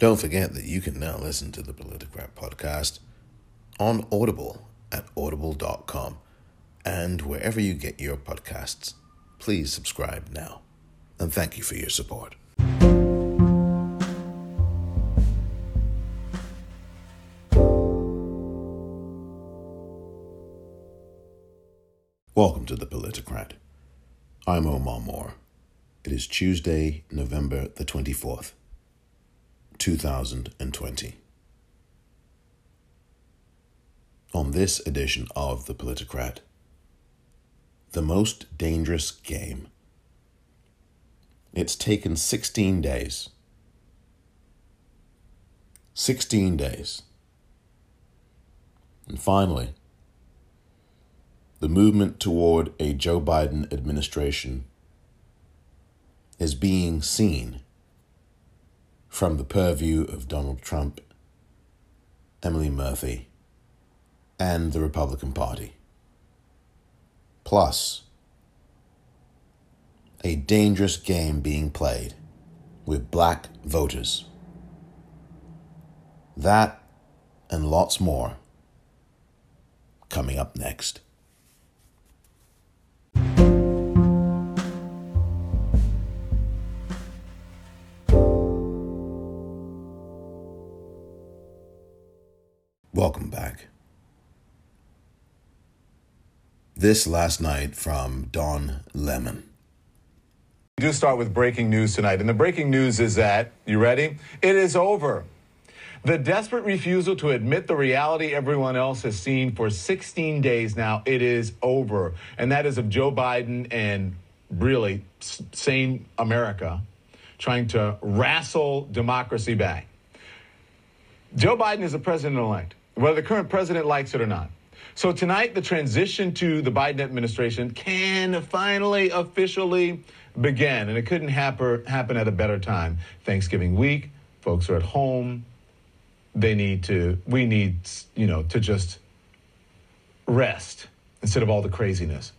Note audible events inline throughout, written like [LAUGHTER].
Don't forget that you can now listen to the Politicrat podcast on Audible at audible.com and wherever you get your podcasts. Please subscribe now. And thank you for your support. Welcome to the Politicrat. I'm Omar Moore. It is Tuesday, November the 24th, 2020. On this edition of The Politicrat, the most dangerous game. It's taken 16 days. 16 days. And finally, the movement toward a Joe Biden administration is being seen from the purview of Donald Trump, Emily Murphy, and the Republican Party. Plus, a dangerous game being played with black voters. That and lots more coming up next. Welcome back. This last night from Don Lemon. We do start with breaking news tonight. And the breaking news is that, you ready? It is over. The desperate refusal to admit the reality everyone else has seen for 16 days now, it is over. And that is of Joe Biden and really sane America trying to wrestle democracy back. Joe Biden is the president elect whether the current president likes it or not. So tonight, the transition to the Biden administration can finally officially begin, and it couldn't happen happen at a better time. Thanksgiving week, folks are at home. They need to. We need, you know, to just rest instead of all the craziness.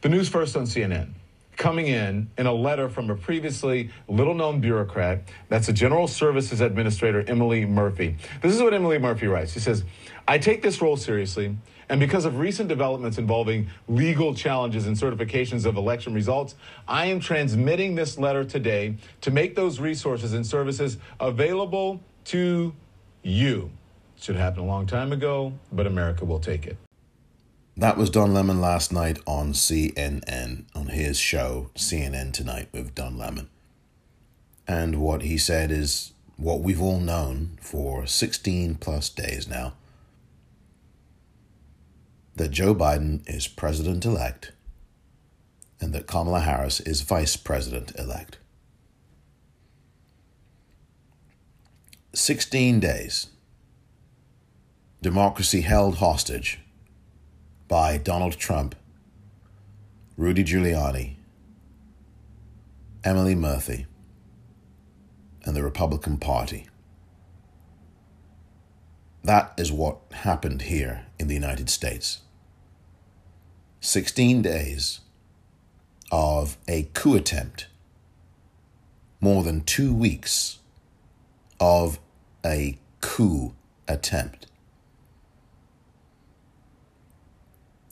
The news first on CNN coming in in a letter from a previously little known bureaucrat. That's the General Services Administrator, Emily Murphy. This is what Emily Murphy writes. She says, I take this role seriously. And because of recent developments involving legal challenges and certifications of election results, I am transmitting this letter today to make those resources and services available to you. Should happen a long time ago, but America will take it. That was Don Lemon last night on CNN, on his show, CNN Tonight with Don Lemon. And what he said is what we've all known for 16 plus days now that Joe Biden is president elect and that Kamala Harris is vice president elect. 16 days. Democracy held hostage by Donald Trump, Rudy Giuliani, Emily Murphy, and the Republican Party. That is what happened here in the United States. 16 days of a coup attempt, more than two weeks of a coup attempt.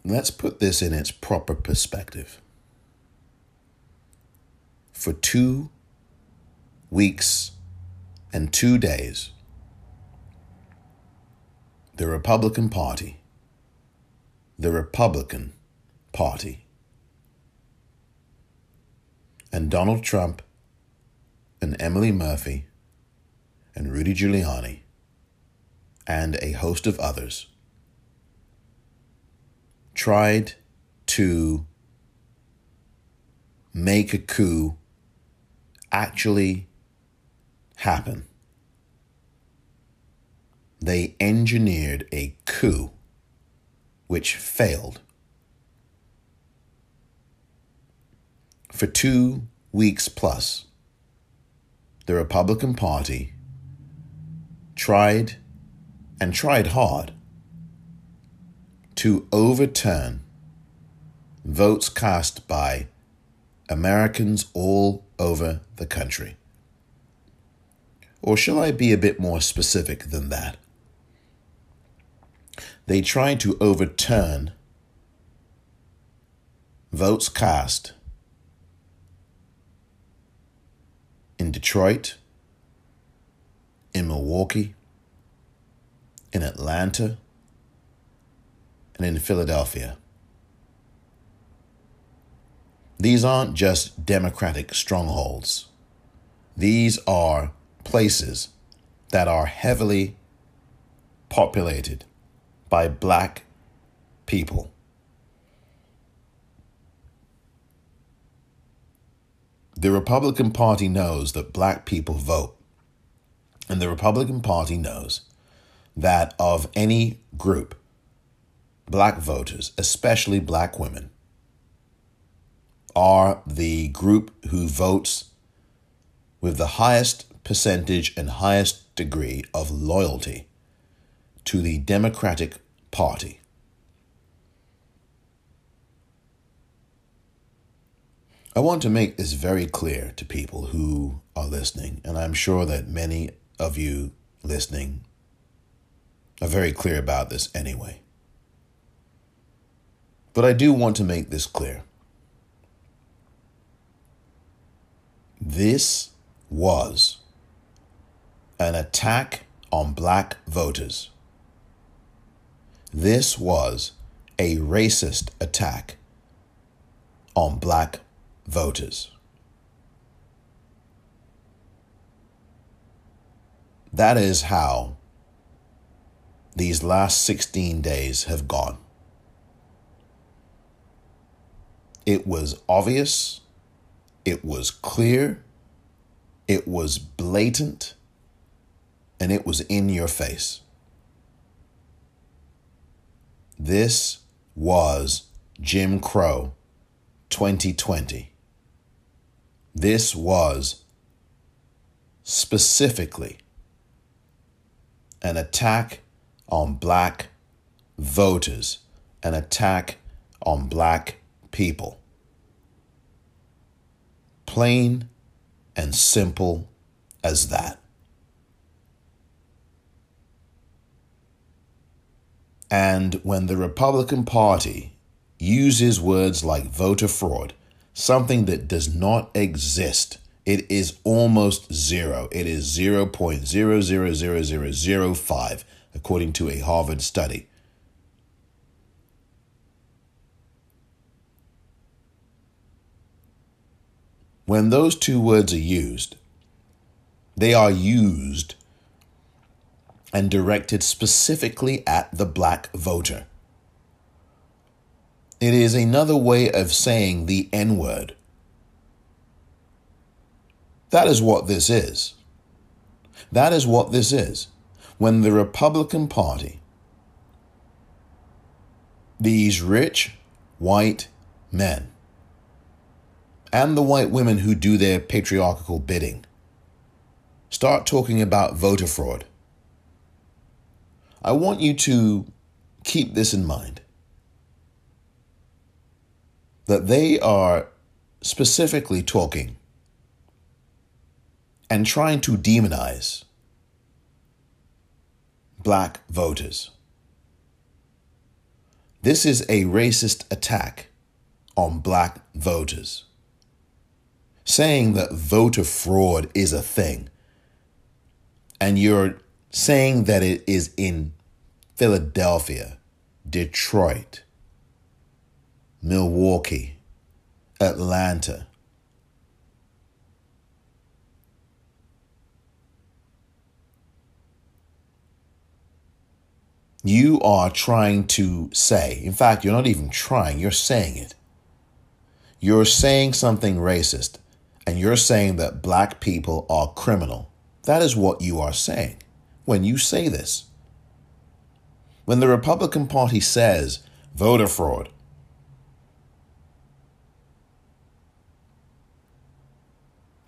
Let's put this in its proper perspective. For two weeks and two days, the Republican Party, the Republican Party, and Donald Trump and Emily Murphy and Rudy Giuliani and a host of others tried to make a coup actually happen. They engineered a coup which failed. For two weeks plus, the Republican Party tried and tried hard to overturn votes cast by Americans all over the country. Or shall I be a bit more specific than that? They tried to overturn votes cast in Detroit, in Milwaukee, in Atlanta, and in Philadelphia. These aren't just Democratic strongholds. These are places that are heavily populated by black people. The Republican Party knows that black people vote. And the Republican Party knows that of any group, black voters, especially black women, are the group who votes with the highest percentage and highest degree of loyalty to the Democratic Party. I want to make this very clear to people who are listening, and I'm sure that many of you listening are very clear about this anyway. But I do want to make this clear. This was an attack on black voters. This was a racist attack on black voters. That is how these last 16 days have gone. It was obvious it was clear, it was blatant, and it was in your face. This was Jim Crow 2020. This was specifically an attack on black voters, an attack on black people. Plain and simple as that. And when the Republican Party uses words like voter fraud, something that does not exist, it is almost zero. It is 0.000005, according to a Harvard study. When those two words are used, they are used and directed specifically at the black voter. It is another way of saying the N word. That is what this is. That is what this is. When the Republican Party, these rich white men, and the white women who do their patriarchal bidding. Start talking about voter fraud. I want you to keep this in mind that they are specifically talking and trying to demonize black voters. This is a racist attack on black voters saying that voter fraud is a thing, and you're saying that it is in Philadelphia, Detroit, Milwaukee, Atlanta, you are trying to say, in fact, you're not even trying, you're saying it. You're saying something racist and you're saying that black people are criminal. That is what you are saying when you say this. When the Republican Party says voter fraud,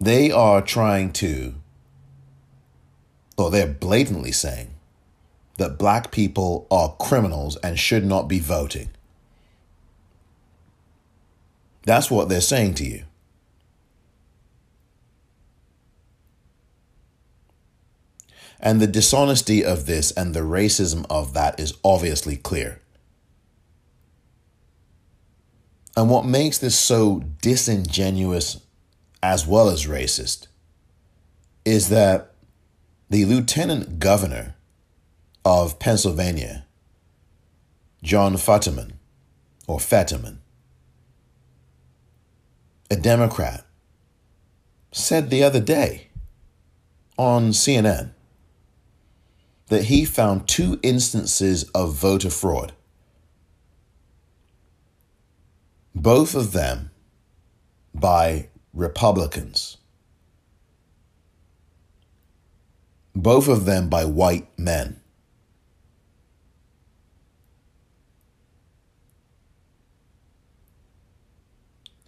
they are trying to, or they're blatantly saying, that black people are criminals and should not be voting. That's what they're saying to you. And the dishonesty of this and the racism of that is obviously clear. And what makes this so disingenuous as well as racist is that the lieutenant governor of Pennsylvania, John Futterman, or Fetterman, a Democrat, said the other day on CNN that he found two instances of voter fraud. Both of them by Republicans. Both of them by white men.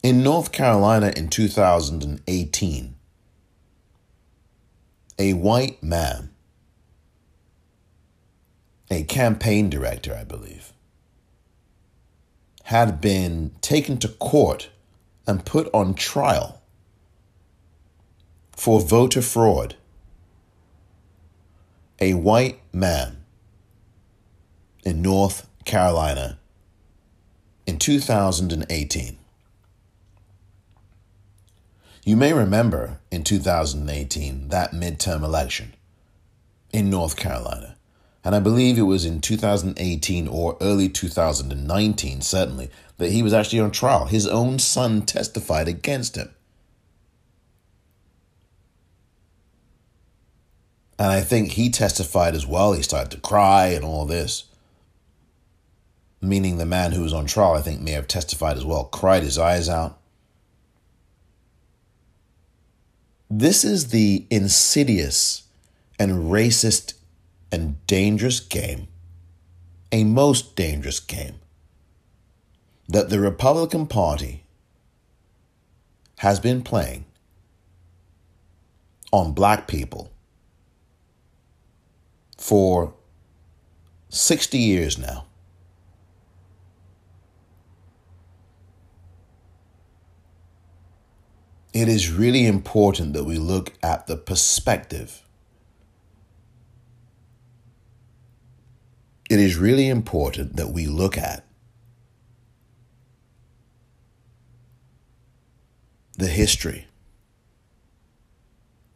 In North Carolina in 2018, a white man, a campaign director, I believe, had been taken to court and put on trial for voter fraud. A white man in North Carolina in 2018. You may remember in 2018 that midterm election in North Carolina. And I believe it was in 2018 or early 2019, certainly, that he was actually on trial. His own son testified against him. And I think he testified as well. He started to cry and all this. Meaning the man who was on trial, I think, may have testified as well, cried his eyes out. This is the insidious and racist and dangerous game, a most dangerous game, that the Republican Party has been playing on black people for 60 years now. it is really important that we look at the perspective. It is really important that we look at the history.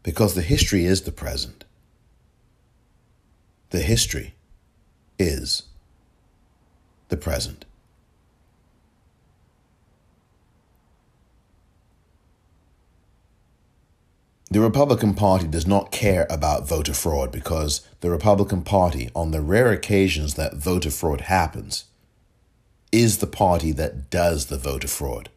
Because the history is the present. The history is the present. The Republican Party does not care about voter fraud because the Republican Party, on the rare occasions that voter fraud happens, is the party that does the voter fraud.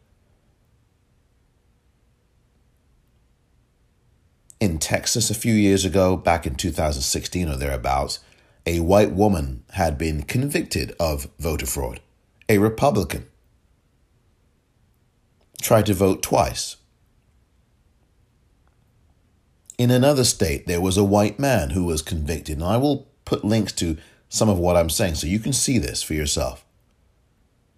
In Texas, a few years ago, back in 2016 or thereabouts, a white woman had been convicted of voter fraud. A Republican tried to vote twice in another state, there was a white man who was convicted. And I will put links to some of what I'm saying so you can see this for yourself.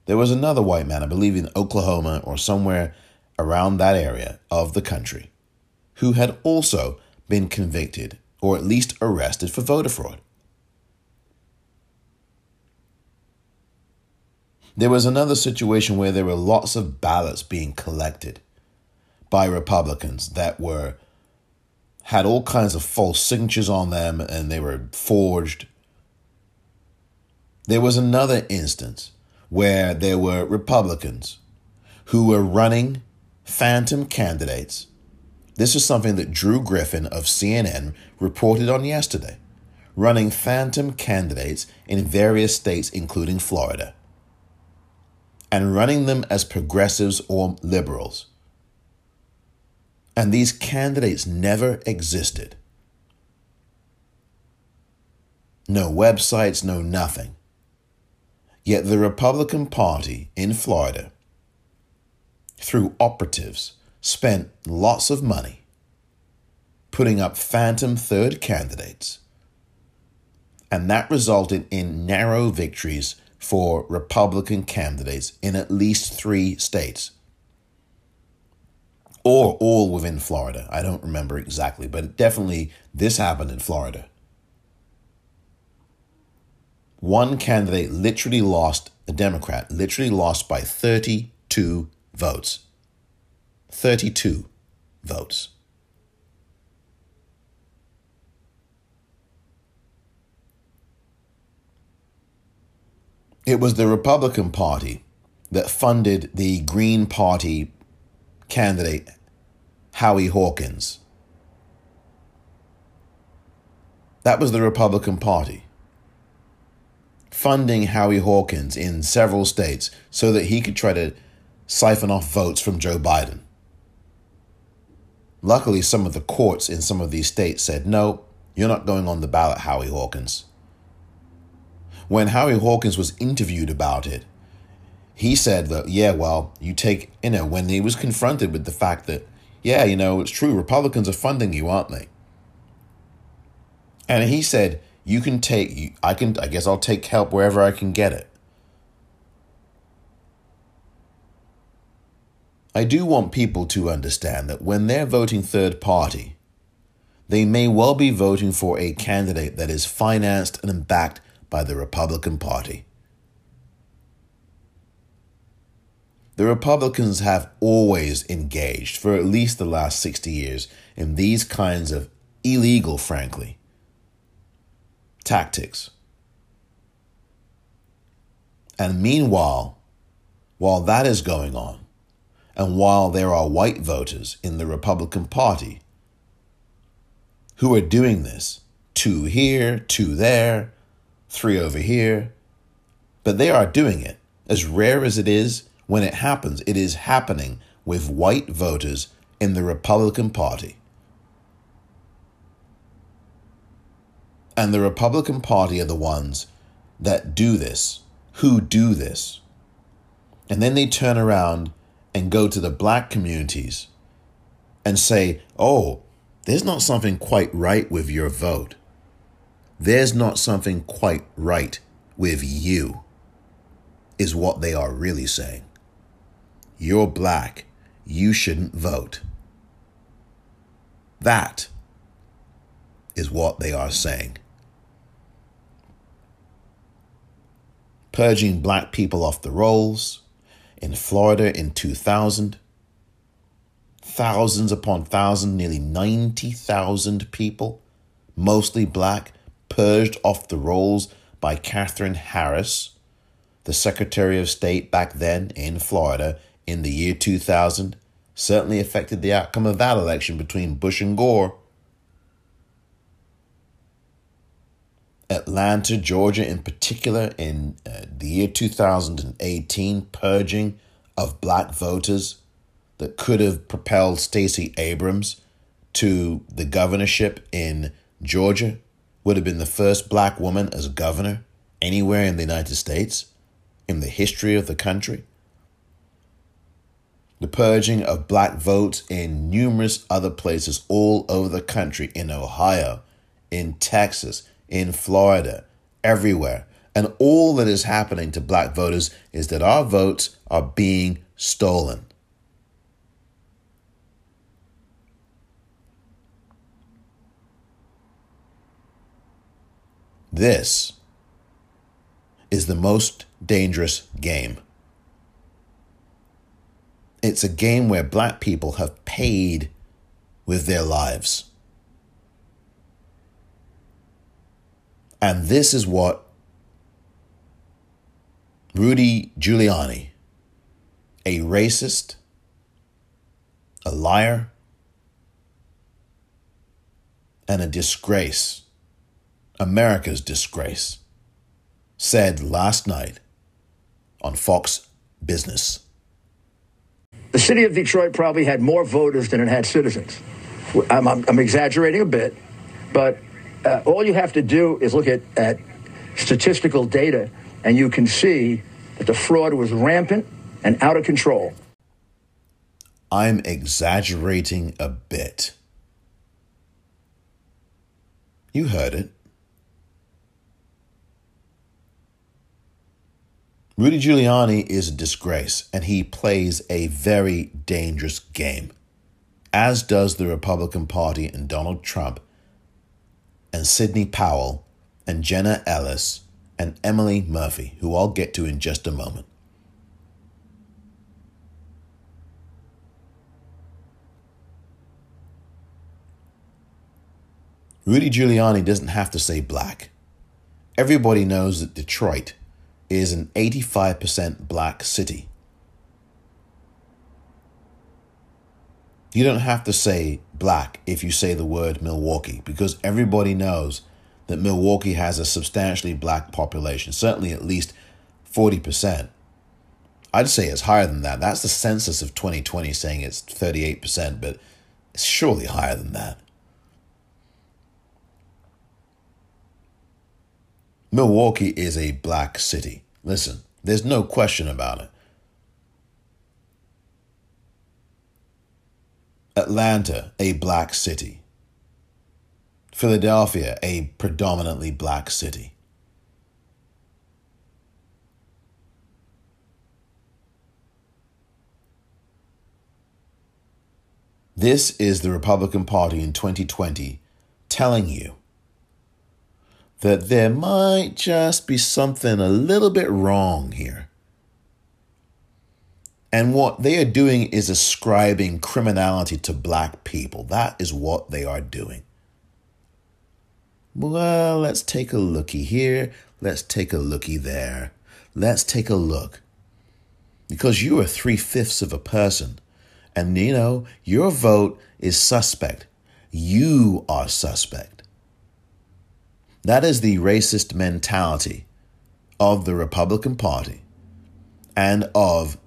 There was another white man, I believe in Oklahoma or somewhere around that area of the country, who had also been convicted or at least arrested for voter fraud. There was another situation where there were lots of ballots being collected by Republicans that were had all kinds of false signatures on them and they were forged. There was another instance where there were Republicans who were running phantom candidates. This is something that Drew Griffin of CNN reported on yesterday. Running phantom candidates in various states, including Florida, and running them as progressives or liberals and these candidates never existed. No websites, no nothing. Yet the Republican Party in Florida, through operatives, spent lots of money putting up phantom third candidates. And that resulted in narrow victories for Republican candidates in at least three states or all within Florida. I don't remember exactly, but definitely this happened in Florida. one candidate literally lost, a Democrat, literally lost by 32 votes. 32 votes. It was the Republican Party that funded the Green Party candidate, Howie Hawkins. That was the Republican Party funding Howie Hawkins in several states so that he could try to siphon off votes from Joe Biden. Luckily, some of the courts in some of these states said, no, you're not going on the ballot, Howie Hawkins. When Howie Hawkins was interviewed about it, he said that, yeah, well, you take, you know, when he was confronted with the fact that, yeah, you know, it's true, Republicans are funding you, aren't they? And he said, you can take, I can, I guess I'll take help wherever I can get it. I do want people to understand that when they're voting third party, they may well be voting for a candidate that is financed and backed by the Republican Party. The Republicans have always engaged, for at least the last 60 years, in these kinds of illegal, frankly, tactics. And meanwhile, while that is going on, and while there are white voters in the Republican Party who are doing this, two here, two there, three over here, but they are doing it. As rare as it is, when it happens, it is happening with white voters in the Republican Party. And the Republican Party are the ones that do this, who do this. And then they turn around and go to the black communities and say, oh, there's not something quite right with your vote. There's not something quite right with you, is what they are really saying. You're black. You shouldn't vote. That is what they are saying. Purging black people off the rolls in Florida in 2000. Thousands upon thousands, nearly 90,000 people, mostly black, purged off the rolls by Katherine Harris, the Secretary of State back then in Florida in the year 2000. Certainly affected the outcome of that election between Bush and Gore. Atlanta, Georgia, in particular, in uh, the year 2018, purging of black voters that could have propelled Stacey Abrams to the governorship in Georgia, would have been the first black woman as governor anywhere in the United States in the history of the country. The purging of black votes in numerous other places all over the country, in Ohio, in Texas, in Florida, everywhere. And all that is happening to black voters is that our votes are being stolen. This is the most dangerous game. It's a game where black people have paid with their lives. And this is what Rudy Giuliani, a racist, a liar, and a disgrace, America's disgrace, said last night on Fox Business. The city of Detroit probably had more voters than it had citizens. I'm, I'm, I'm exaggerating a bit, but uh, all you have to do is look at, at statistical data, and you can see that the fraud was rampant and out of control. I'm exaggerating a bit. You heard it. Rudy Giuliani is a disgrace, and he plays a very dangerous game, as does the Republican Party and Donald Trump and Sidney Powell and Jenna Ellis and Emily Murphy, who I'll get to in just a moment. Rudy Giuliani doesn't have to say black. Everybody knows that Detroit is an 85% black city. You don't have to say black if you say the word Milwaukee because everybody knows that Milwaukee has a substantially black population, certainly at least 40%. I'd say it's higher than that. That's the census of 2020 saying it's 38%, but it's surely higher than that. Milwaukee is a black city. Listen, there's no question about it. Atlanta, a black city. Philadelphia, a predominantly black city. This is the Republican Party in 2020 telling you that there might just be something a little bit wrong here. And what they are doing is ascribing criminality to black people. That is what they are doing. Well, let's take a looky here. Let's take a looky there. Let's take a look. Because you are three fifths of a person. And you know, your vote is suspect. You are suspect. That is the racist mentality of the Republican Party and of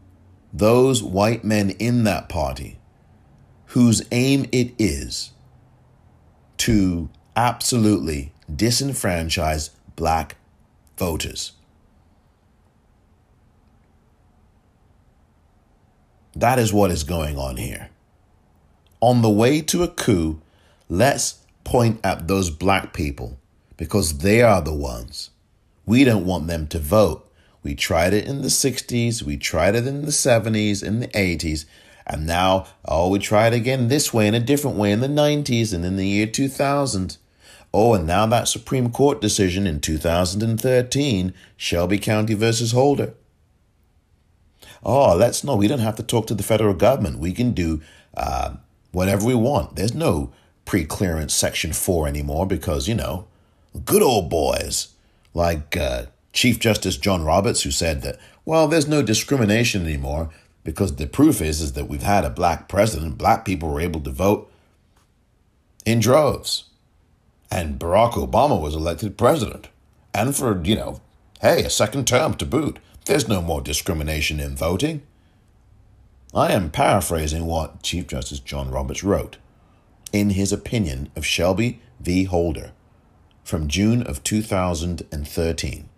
those white men in that party whose aim it is to absolutely disenfranchise black voters. That is what is going on here. On the way to a coup, let's point at those black people because they are the ones. We don't want them to vote. We tried it in the 60s, we tried it in the 70s, in the 80s, and now, oh, we try it again this way in a different way in the 90s and in the year 2000. Oh, and now that Supreme Court decision in 2013, Shelby County versus Holder. Oh, let's no, we don't have to talk to the federal government. We can do uh, whatever we want. There's no pre clearance Section 4 anymore because, you know, good old boys like uh, Chief Justice John Roberts, who said that, well, there's no discrimination anymore because the proof is, is that we've had a black president, black people were able to vote in droves. And Barack Obama was elected president. And for, you know, hey, a second term to boot. There's no more discrimination in voting. I am paraphrasing what Chief Justice John Roberts wrote in his opinion of Shelby v. Holder from June of 2013.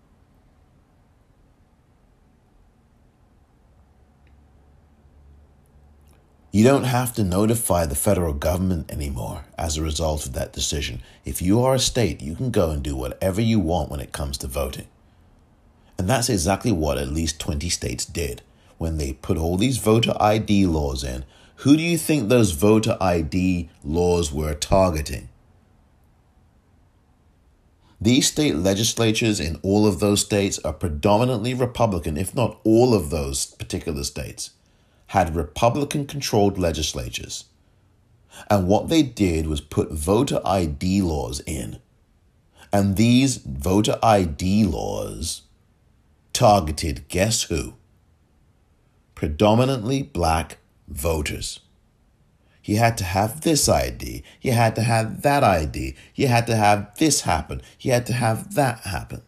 You don't have to notify the federal government anymore as a result of that decision. If you are a state, you can go and do whatever you want when it comes to voting. And that's exactly what at least 20 states did when they put all these voter ID laws in. Who do you think those voter ID laws were targeting? These state legislatures in all of those states are predominantly Republican, if not all of those particular states, had Republican controlled legislatures. And what they did was put voter ID laws in. And these voter ID laws targeted guess who? Predominantly black voters. You had to have this ID. You had to have that ID. You had to have this happen. You had to have that happen.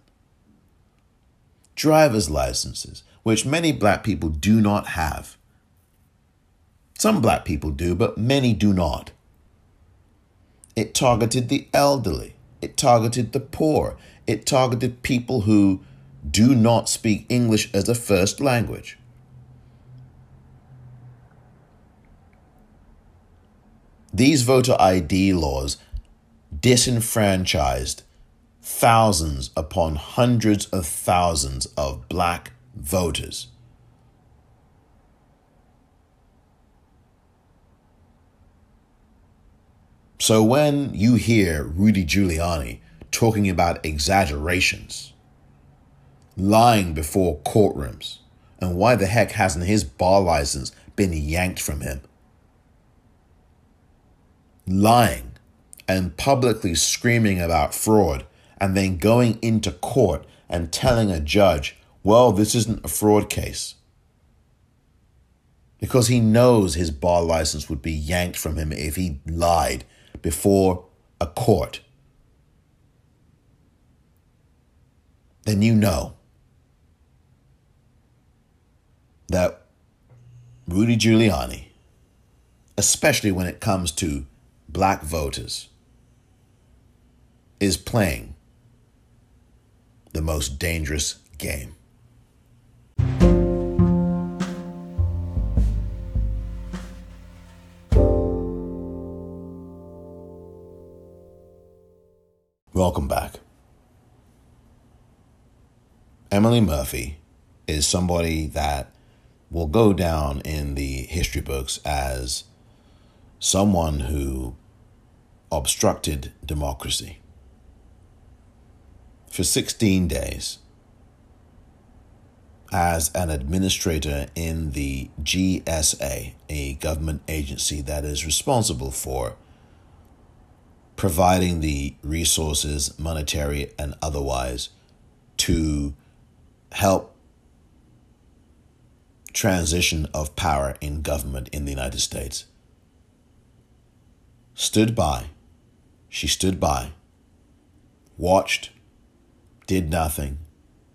Driver's licenses, which many black people do not have. Some black people do, but many do not. It targeted the elderly. It targeted the poor. It targeted people who do not speak English as a first language. These voter ID laws disenfranchised thousands upon hundreds of thousands of black voters. So when you hear Rudy Giuliani talking about exaggerations, lying before courtrooms, and why the heck hasn't his bar license been yanked from him? Lying and publicly screaming about fraud, and then going into court and telling a judge, well, this isn't a fraud case. Because he knows his bar license would be yanked from him if he lied before a court. Then you know that Rudy Giuliani, especially when it comes to black voters, is playing the most dangerous game. Welcome back. Emily Murphy is somebody that will go down in the history books as someone who obstructed democracy for 16 days as an administrator in the GSA, a government agency that is responsible for providing the resources, monetary and otherwise, to help transition of power in government in the United States. Stood by. She stood by, watched, did nothing,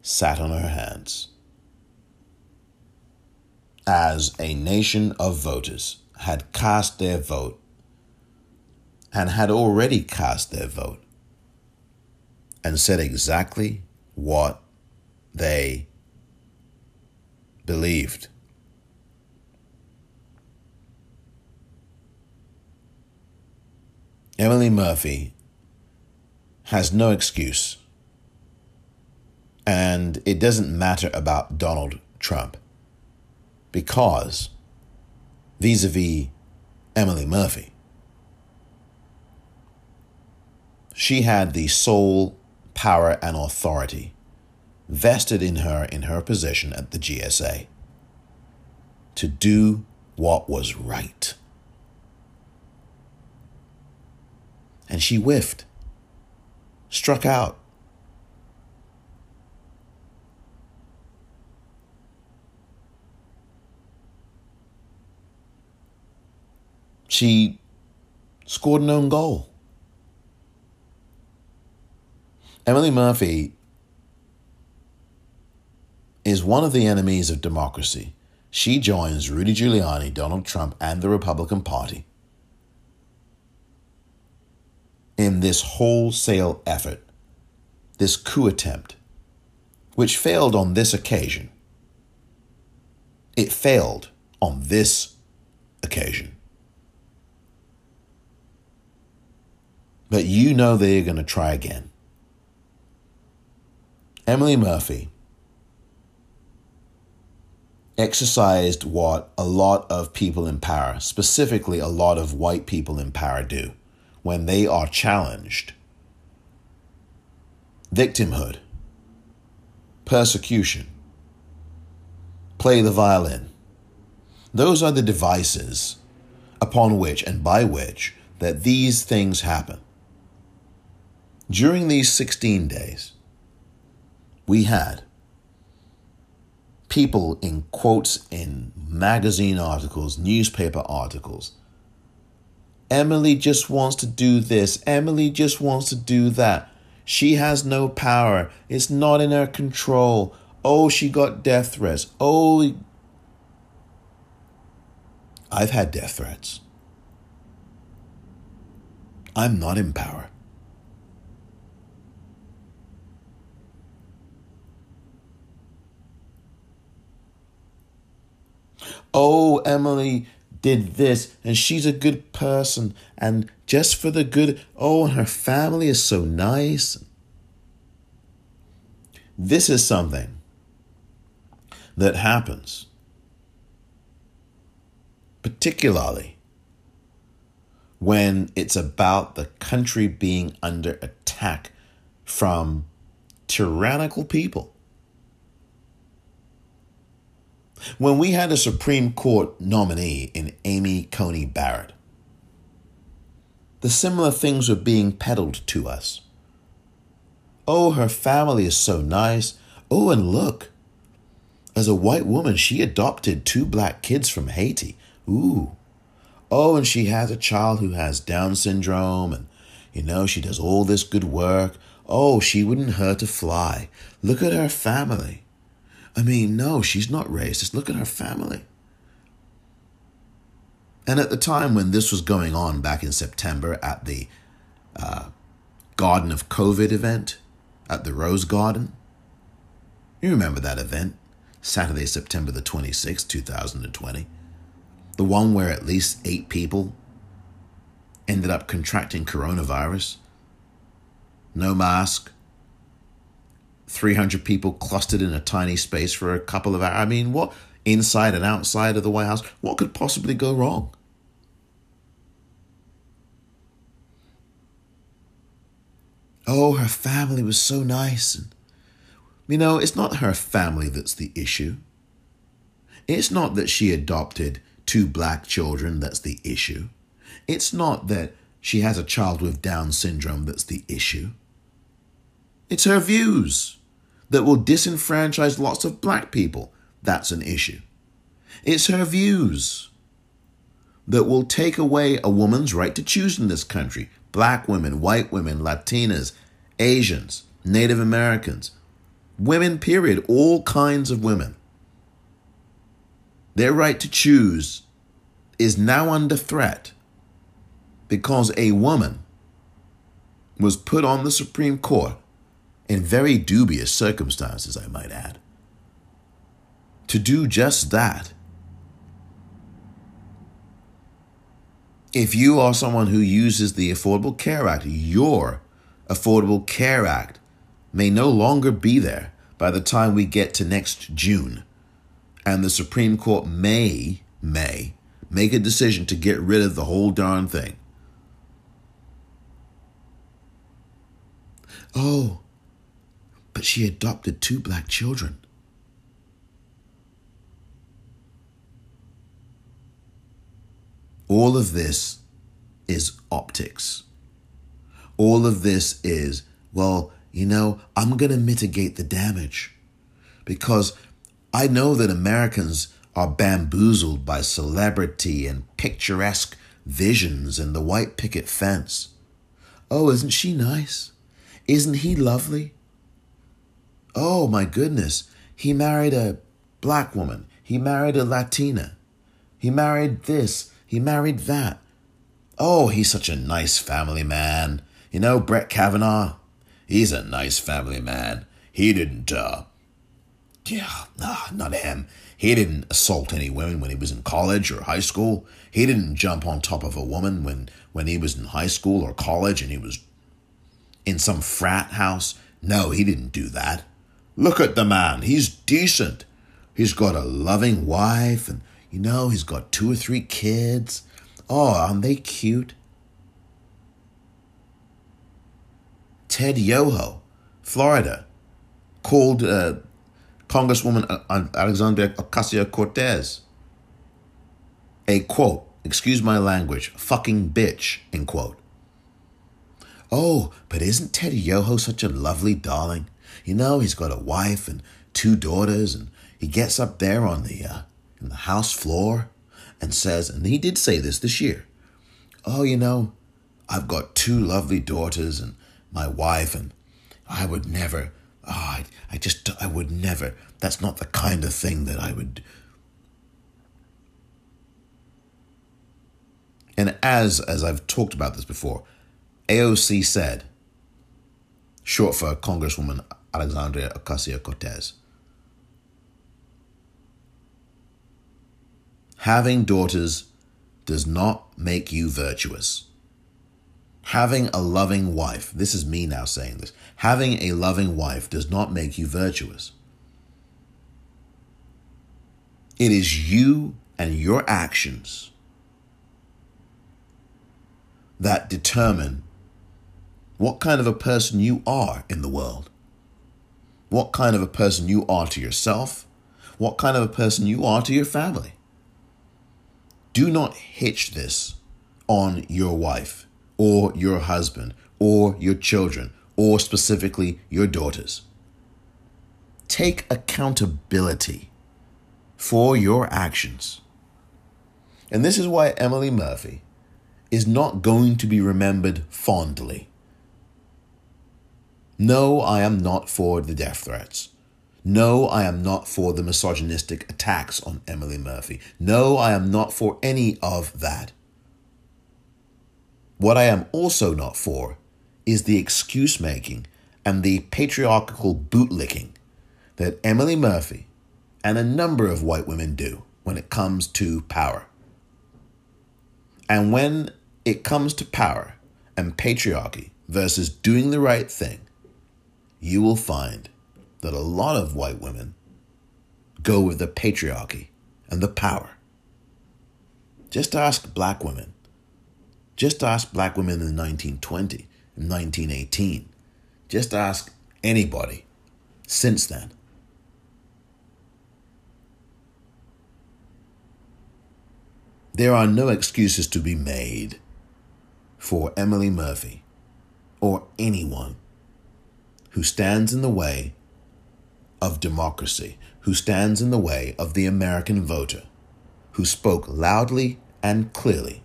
sat on her hands. As a nation of voters had cast their vote and had already cast their vote and said exactly what they believed. Emily Murphy has no excuse. And it doesn't matter about Donald Trump because vis a vis Emily Murphy, she had the sole power and authority vested in her in her position at the GSA to do what was right. And she whiffed, struck out. She scored an own goal. Emily Murphy is one of the enemies of democracy. She joins Rudy Giuliani, Donald Trump, and the Republican Party in this wholesale effort, this coup attempt, which failed on this occasion. It failed on this occasion. But you know they're going to try again. Emily Murphy exercised what a lot of people in power, specifically a lot of white people in power, do when they are challenged. Victimhood, persecution, play the violin. Those are the devices upon which and by which that these things happen. During these 16 days, we had people in quotes in magazine articles, newspaper articles. Emily just wants to do this. Emily just wants to do that. She has no power. It's not in her control. Oh, she got death threats. Oh, I've had death threats. I'm not in power. oh, Emily did this and she's a good person and just for the good, oh, and her family is so nice. This is something that happens, particularly when it's about the country being under attack from tyrannical people When we had a Supreme Court nominee in Amy Coney Barrett, the similar things were being peddled to us. Oh, her family is so nice. Oh, and look, as a white woman, she adopted two black kids from Haiti. Ooh. Oh, and she has a child who has Down syndrome, and you know, she does all this good work. Oh, she wouldn't hurt a fly. Look at her family. I mean, no, she's not racist. Look at her family. And at the time when this was going on back in September at the uh, Garden of COVID event at the Rose Garden, you remember that event? Saturday, September the 26th, 2020. The one where at least eight people ended up contracting coronavirus. No mask. 300 people clustered in a tiny space for a couple of hours. I mean, what inside and outside of the White House, what could possibly go wrong? Oh, her family was so nice. And you know, it's not her family that's the issue. It's not that she adopted two black children that's the issue. It's not that she has a child with Down syndrome that's the issue. It's her views that will disenfranchise lots of black people. That's an issue. It's her views that will take away a woman's right to choose in this country. Black women, white women, Latinas, Asians, Native Americans, Women, period. All kinds of women. Their right to choose is now under threat because a woman was put on the Supreme Court in very dubious circumstances, I might add, to do just that. If you are someone who uses the Affordable Care Act, your Affordable Care Act may no longer be there by the time we get to next June. And the Supreme Court may, may, make a decision to get rid of the whole darn thing. Oh, but she adopted two black children. All of this is optics. All of this is, well, you know, I'm going to mitigate the damage because I know that Americans are bamboozled by celebrity and picturesque visions and the white picket fence. Oh, isn't she nice? Isn't he lovely? Oh, my goodness. He married a black woman. He married a Latina. He married this. He married that. Oh, he's such a nice family man. You know, Brett Kavanaugh, He's a nice family man. He didn't, uh, yeah, nah, not him. He didn't assault any women when he was in college or high school. He didn't jump on top of a woman when, when he was in high school or college and he was in some frat house. No, he didn't do that. Look at the man. He's decent. He's got a loving wife and, you know, he's got two or three kids. Oh, aren't they cute? Ted Yoho, Florida, called uh, Congresswoman Alexandria Ocasio Cortez a quote, excuse my language, fucking bitch, end quote. Oh, but isn't Ted Yoho such a lovely darling? You know, he's got a wife and two daughters, and he gets up there on the uh, in the house floor and says, and he did say this this year. Oh, you know, I've got two lovely daughters, and my wife, and I would never, oh, I, I just, I would never, that's not the kind of thing that I would. And as, as I've talked about this before, AOC said, short for Congresswoman Alexandria Ocasio Cortez, having daughters does not make you virtuous. Having a loving wife, this is me now saying this, having a loving wife does not make you virtuous. It is you and your actions that determine what kind of a person you are in the world, what kind of a person you are to yourself, what kind of a person you are to your family. Do not hitch this on your wife or your husband or your children or specifically your daughters. Take accountability for your actions. And this is why Emily Murphy is not going to be remembered fondly. No, I am not for the death threats. No, I am not for the misogynistic attacks on Emily Murphy. No, I am not for any of that. What I am also not for is the excuse making and the patriarchal bootlicking that Emily Murphy and a number of white women do when it comes to power. And when it comes to power and patriarchy versus doing the right thing, you will find that a lot of white women go with the patriarchy and the power. Just ask black women. Just ask black women in 1920, in 1918. Just ask anybody since then. There are no excuses to be made for Emily Murphy or anyone who stands in the way of democracy, who stands in the way of the American voter, who spoke loudly and clearly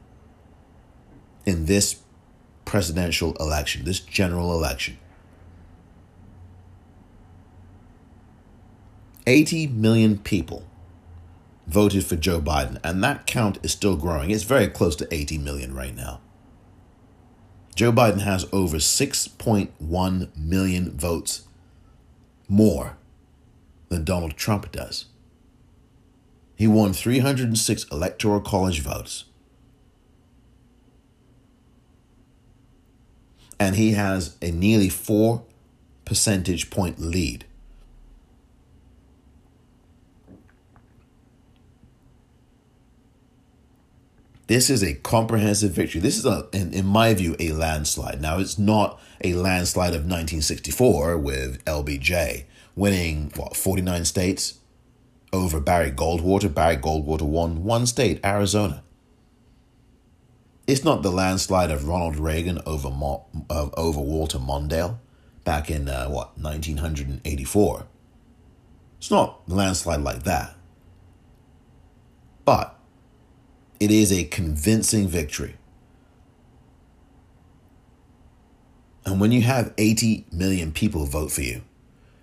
in this presidential election, this general election. 80 million people voted for Joe Biden, and that count is still growing. It's very close to 80 million right now. Joe Biden has over 6.1 million votes more than Donald Trump does. He won 306 electoral college votes. And he has a nearly 4 percentage point lead This is a comprehensive victory. This is, a, in, in my view, a landslide. Now, it's not a landslide of 1964 with LBJ winning, what, 49 states over Barry Goldwater. Barry Goldwater won one state, Arizona. It's not the landslide of Ronald Reagan over, Mo, uh, over Walter Mondale back in, uh, what, 1984. It's not a landslide like that. But it is a convincing victory. And when you have 80 million people vote for you,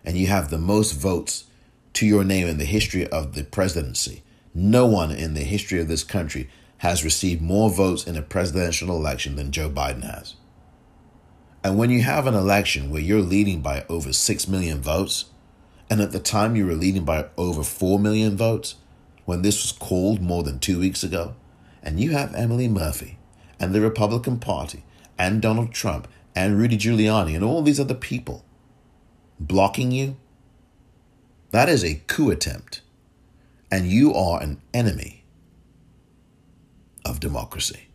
and you have the most votes to your name in the history of the presidency, no one in the history of this country has received more votes in a presidential election than Joe Biden has. And when you have an election where you're leading by over 6 million votes, and at the time you were leading by over 4 million votes, when this was called more than two weeks ago, and you have Emily Murphy and the Republican Party and Donald Trump and Rudy Giuliani and all these other people blocking you, that is a coup attempt. And you are an enemy of democracy.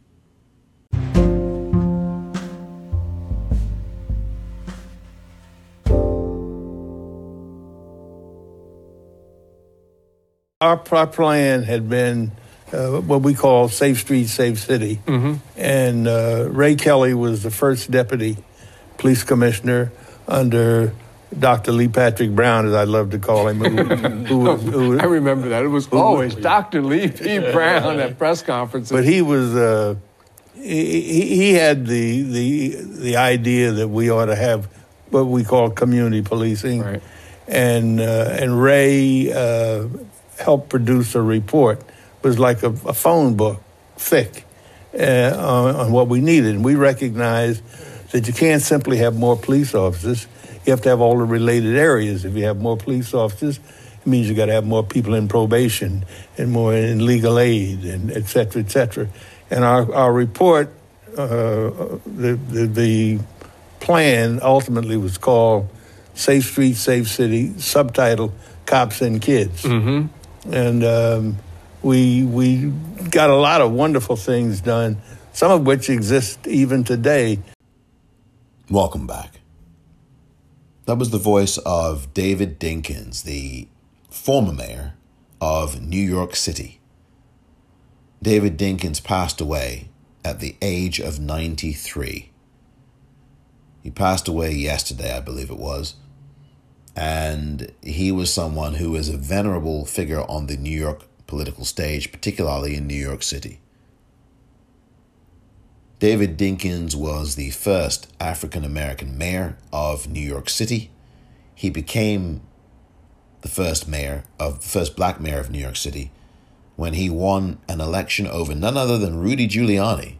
Our, our plan had been uh, what we call Safe Street, Safe City. Mm-hmm. And uh, Ray Kelly was the first deputy police commissioner under Dr. Lee Patrick Brown, as I love to call him. Who, who, [LAUGHS] who, I remember that. It was always Dr. Lee P. Brown at press conferences. But he was. Uh, he, he had the, the the idea that we ought to have what we call community policing, right. and uh, and Ray uh, helped produce a report was like a, a phone book, thick, uh, on, on, what we needed. And we recognized that you can't simply have more police officers. You have to have all the related areas. If you have more police officers, it means you got to have more people in probation and more in legal aid and et cetera, et cetera. And our, our report, uh, the, the, the plan ultimately was called Safe Street, Safe City, subtitle Cops and Kids. Mm-hmm. And um, we we got a lot of wonderful things done, some of which exist even today. Welcome back. That was the voice of David Dinkins, the former mayor of New York City. David Dinkins passed away at the age of 93. He passed away yesterday, I believe it was. And he was someone who is a venerable figure on the New York political stage, particularly in New York City. David Dinkins was the first African American mayor of New York City. He became the first mayor of the first black mayor of New York City when he won an election over none other than Rudy Giuliani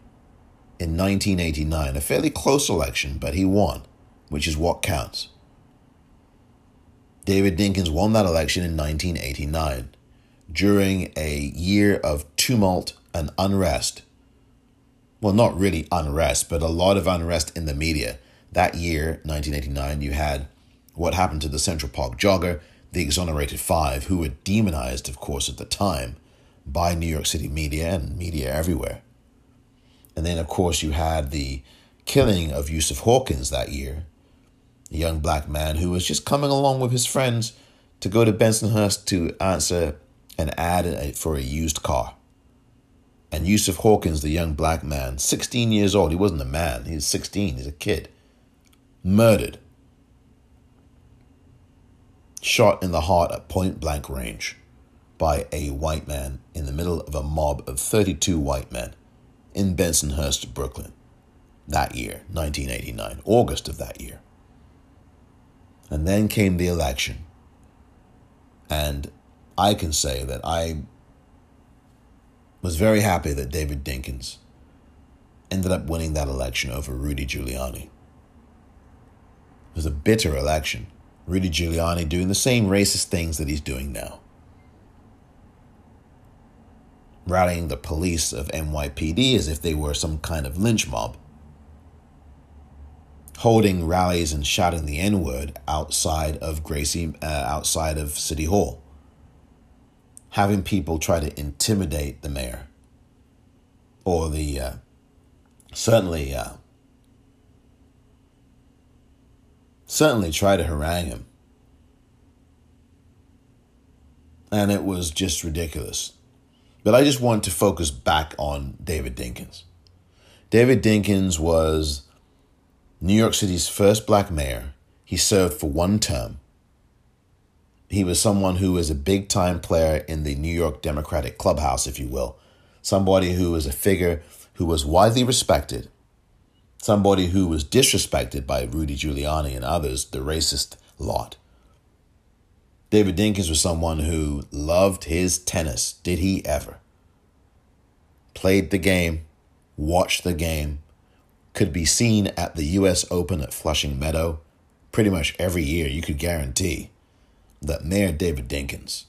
in 1989, a fairly close election, but he won, which is what counts. David Dinkins won that election in 1989 during a year of tumult and unrest. Well, not really unrest, but a lot of unrest in the media. That year, 1989, you had what happened to the Central Park jogger, the exonerated five, who were demonized, of course, at the time by New York City media and media everywhere. And then, of course, you had the killing of Yusuf Hawkins that year, a young black man who was just coming along with his friends to go to Bensonhurst to answer an ad for a used car. And Yusuf Hawkins, the young black man, 16 years old, he wasn't a man, he was 16, he's a kid, murdered, shot in the heart at point blank range by a white man in the middle of a mob of 32 white men in Bensonhurst, Brooklyn, that year, 1989, August of that year. And then came the election. And I can say that I was very happy that David Dinkins ended up winning that election over Rudy Giuliani. It was a bitter election. Rudy Giuliani doing the same racist things that he's doing now. Rallying the police of NYPD as if they were some kind of lynch mob. Holding rallies and shouting the N word outside of Gracie, uh, outside of City Hall. Having people try to intimidate the mayor. Or the, uh, certainly, uh, certainly try to harangue him. And it was just ridiculous. But I just want to focus back on David Dinkins. David Dinkins was New York City's first black mayor. He served for one term. He was someone who was a big time player in the New York Democratic clubhouse, if you will. Somebody who was a figure who was widely respected. Somebody who was disrespected by Rudy Giuliani and others, the racist lot. David Dinkins was someone who loved his tennis. Did he ever? Played the game, watched the game, could be seen at the US Open at Flushing Meadow pretty much every year. You could guarantee that Mayor David Dinkins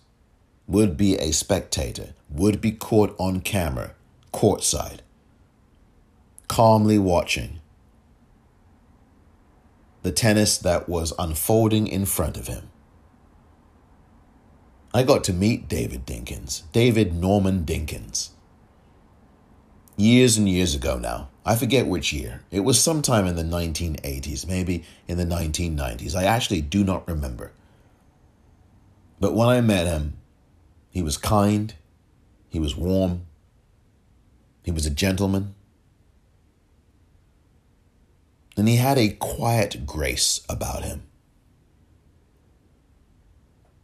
would be a spectator, would be caught on camera, courtside, calmly watching the tennis that was unfolding in front of him. I got to meet David Dinkins, David Norman Dinkins. Years and years ago now. I forget which year. It was sometime in the 1980s, maybe in the 1990s. I actually do not remember. But when I met him, he was kind, he was warm, he was a gentleman, and he had a quiet grace about him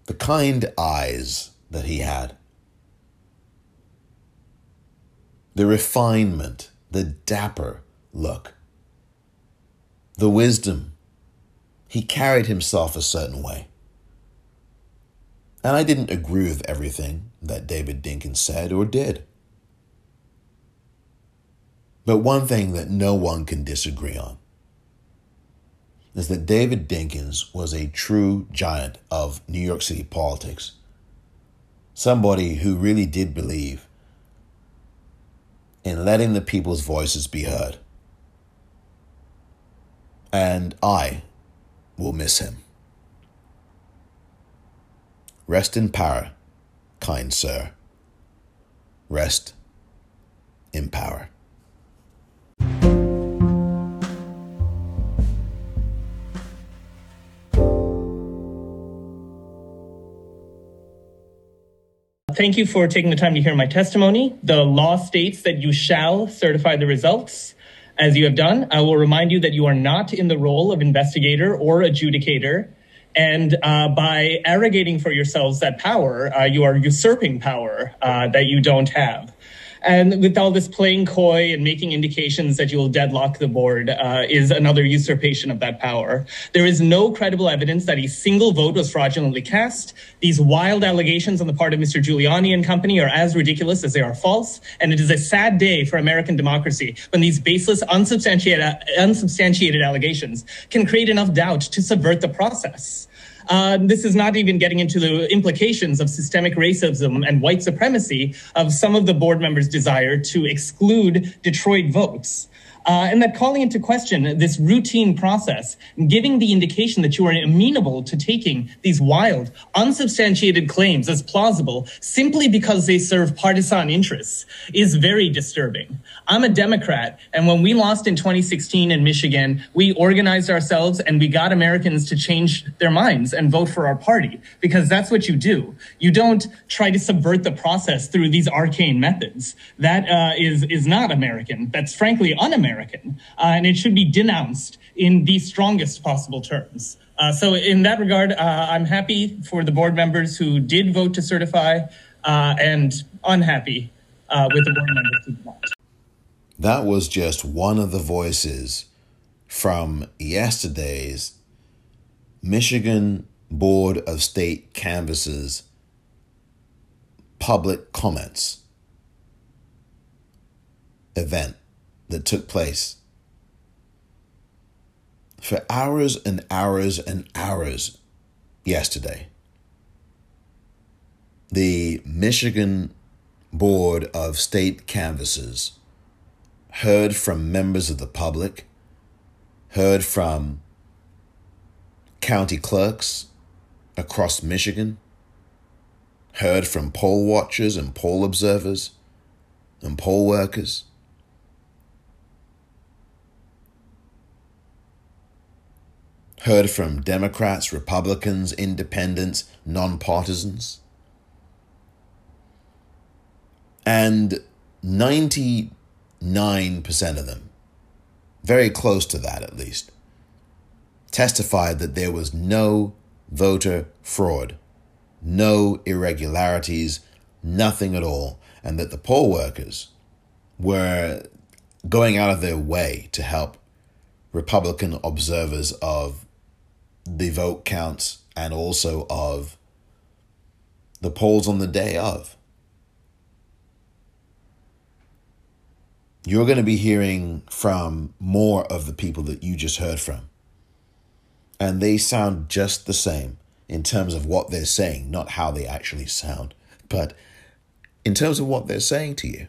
the kind eyes that he had, the refinement, the dapper look, the wisdom. He carried himself a certain way. And I didn't agree with everything that David Dinkins said or did. But one thing that no one can disagree on is that David Dinkins was a true giant of New York City politics. Somebody who really did believe in letting the people's voices be heard. And I will miss him. Rest in power, kind sir. Rest in power. thank you for taking the time to hear my testimony. The law states that you shall certify the results. As you have done, I will remind you that you are not in the role of investigator or adjudicator. And uh, by arrogating for yourselves that power, uh, you are usurping power uh, that you don't have. And with all this playing coy and making indications that you will deadlock the board uh, is another usurpation of that power. There is no credible evidence that a single vote was fraudulently cast. These wild allegations on the part of Mr. Giuliani and company are as ridiculous as they are false. And it is a sad day for American democracy when these baseless, unsubstantiated, unsubstantiated allegations can create enough doubt to subvert the process. Uh, this is not even getting into the implications of systemic racism and white supremacy of some of the board members' desire to exclude Detroit votes uh, and that calling into question this routine process, giving the indication that you are amenable to taking these wild, unsubstantiated claims as plausible simply because they serve partisan interests is very disturbing. I'm a Democrat, and when we lost in 2016 in Michigan, we organized ourselves and we got Americans to change their minds and vote for our party because that's what you do. You don't try to subvert the process through these arcane methods. That uh, is is not American. That's frankly un-American. American, uh, and it should be denounced in the strongest possible terms. Uh, so, in that regard, uh, I'm happy for the board members who did vote to certify, uh, and unhappy uh, with the board members who did not. That was just one of the voices from yesterday's Michigan Board of State Canvassers public comments event that took place. For hours and hours and hours yesterday, the Michigan Board of State Canvassers heard from members of the public, heard from county clerks across Michigan, heard from poll watchers and poll observers and poll workers. Heard from Democrats, Republicans, independents, nonpartisans. And 99% of them, very close to that at least, testified that there was no voter fraud, no irregularities, nothing at all, and that the poll workers were going out of their way to help Republican observers of the vote counts and also of the polls on the day of. You're going to be hearing from more of the people that you just heard from. And they sound just the same in terms of what they're saying, not how they actually sound, but in terms of what they're saying to you.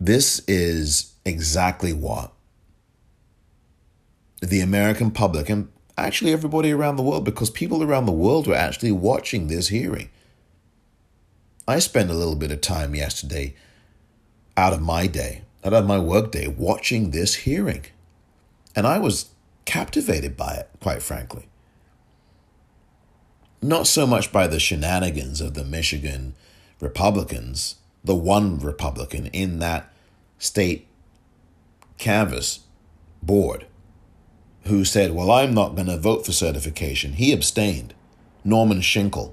This is exactly what the American public and actually everybody around the world because people around the world were actually watching this hearing. I spent a little bit of time yesterday out of my day, out of my work day, watching this hearing. And I was captivated by it, quite frankly. Not so much by the shenanigans of the Michigan Republicans, the one Republican in that state canvass board who said, Well, I'm not going to vote for certification. He abstained. Norman Shinkle.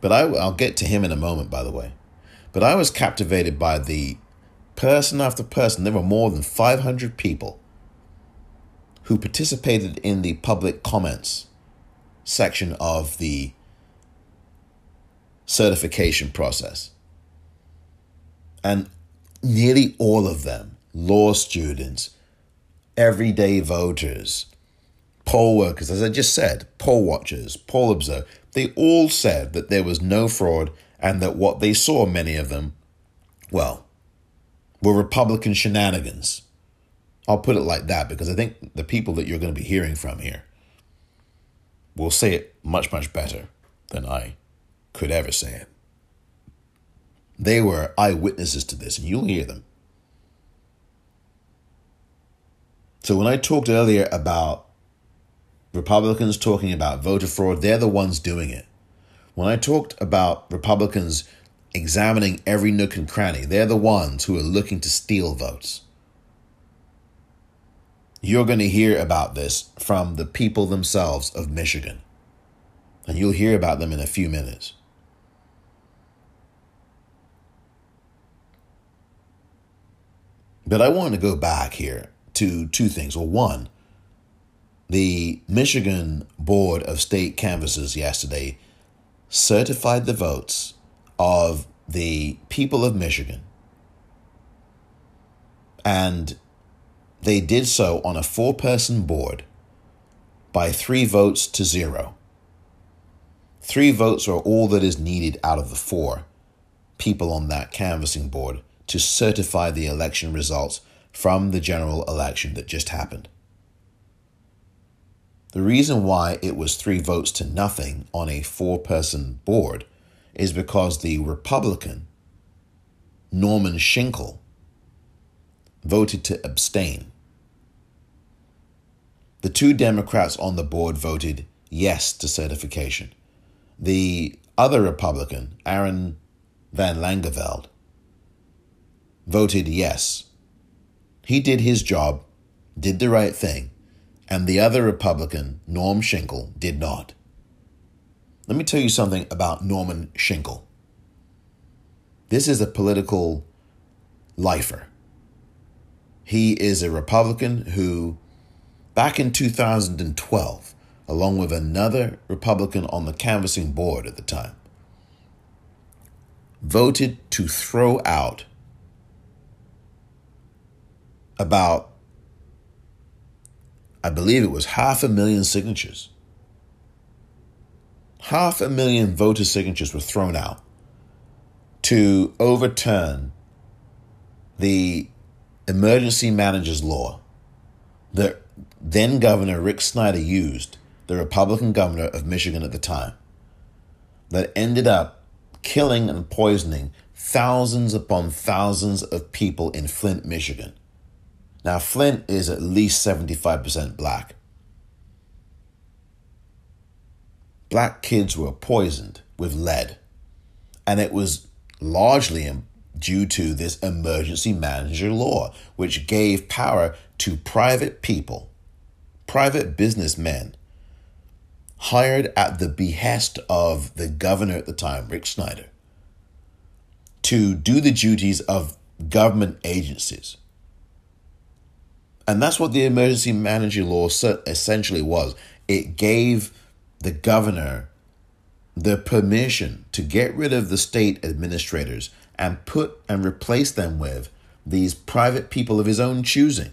But I, I'll get to him in a moment, by the way. But I was captivated by the person after person. There were more than 500 people who participated in the public comments section of the certification process. And nearly all of them, law students, everyday voters, poll workers, as I just said, poll watchers, poll observers, they all said that there was no fraud and that what they saw, many of them, well, were Republican shenanigans. I'll put it like that because I think the people that you're going to be hearing from here will say it much, much better than I could ever say it. They were eyewitnesses to this, and you'll hear them. So when I talked earlier about Republicans talking about voter fraud, they're the ones doing it. When I talked about Republicans examining every nook and cranny, they're the ones who are looking to steal votes. You're going to hear about this from the people themselves of Michigan. And you'll hear about them in a few minutes. But I want to go back here to two things. Well, one, the Michigan Board of State Canvassers yesterday certified the votes of the people of Michigan. And they did so on a four person board by three votes to zero. Three votes are all that is needed out of the four people on that canvassing board to certify the election results from the general election that just happened. The reason why it was three votes to nothing on a four person board is because the Republican, Norman Shinkle, voted to abstain. The two Democrats on the board voted yes to certification. The other Republican, Aaron Van Langevelde, voted yes. He did his job, did the right thing, and the other Republican, Norm Shinkle, did not. Let me tell you something about Norman Shinkle. This is a political lifer. He is a Republican who, back in 2012, along with another Republican on the canvassing board at the time, voted to throw out about, I believe it was half a million signatures. Half a million voter signatures were thrown out to overturn the emergency managers law that then Governor Rick Snyder used, the Republican governor of Michigan at the time, that ended up killing and poisoning thousands upon thousands of people in Flint, Michigan. Now, Flint is at least 75% black. Black kids were poisoned with lead, and it was largely due to this emergency manager law, which gave power to private people, private businessmen, hired at the behest of the governor at the time, Rick Snyder, to do the duties of government agencies. And that's what the emergency manager law essentially was. It gave the governor the permission to get rid of the state administrators and put and replace them with these private people of his own choosing.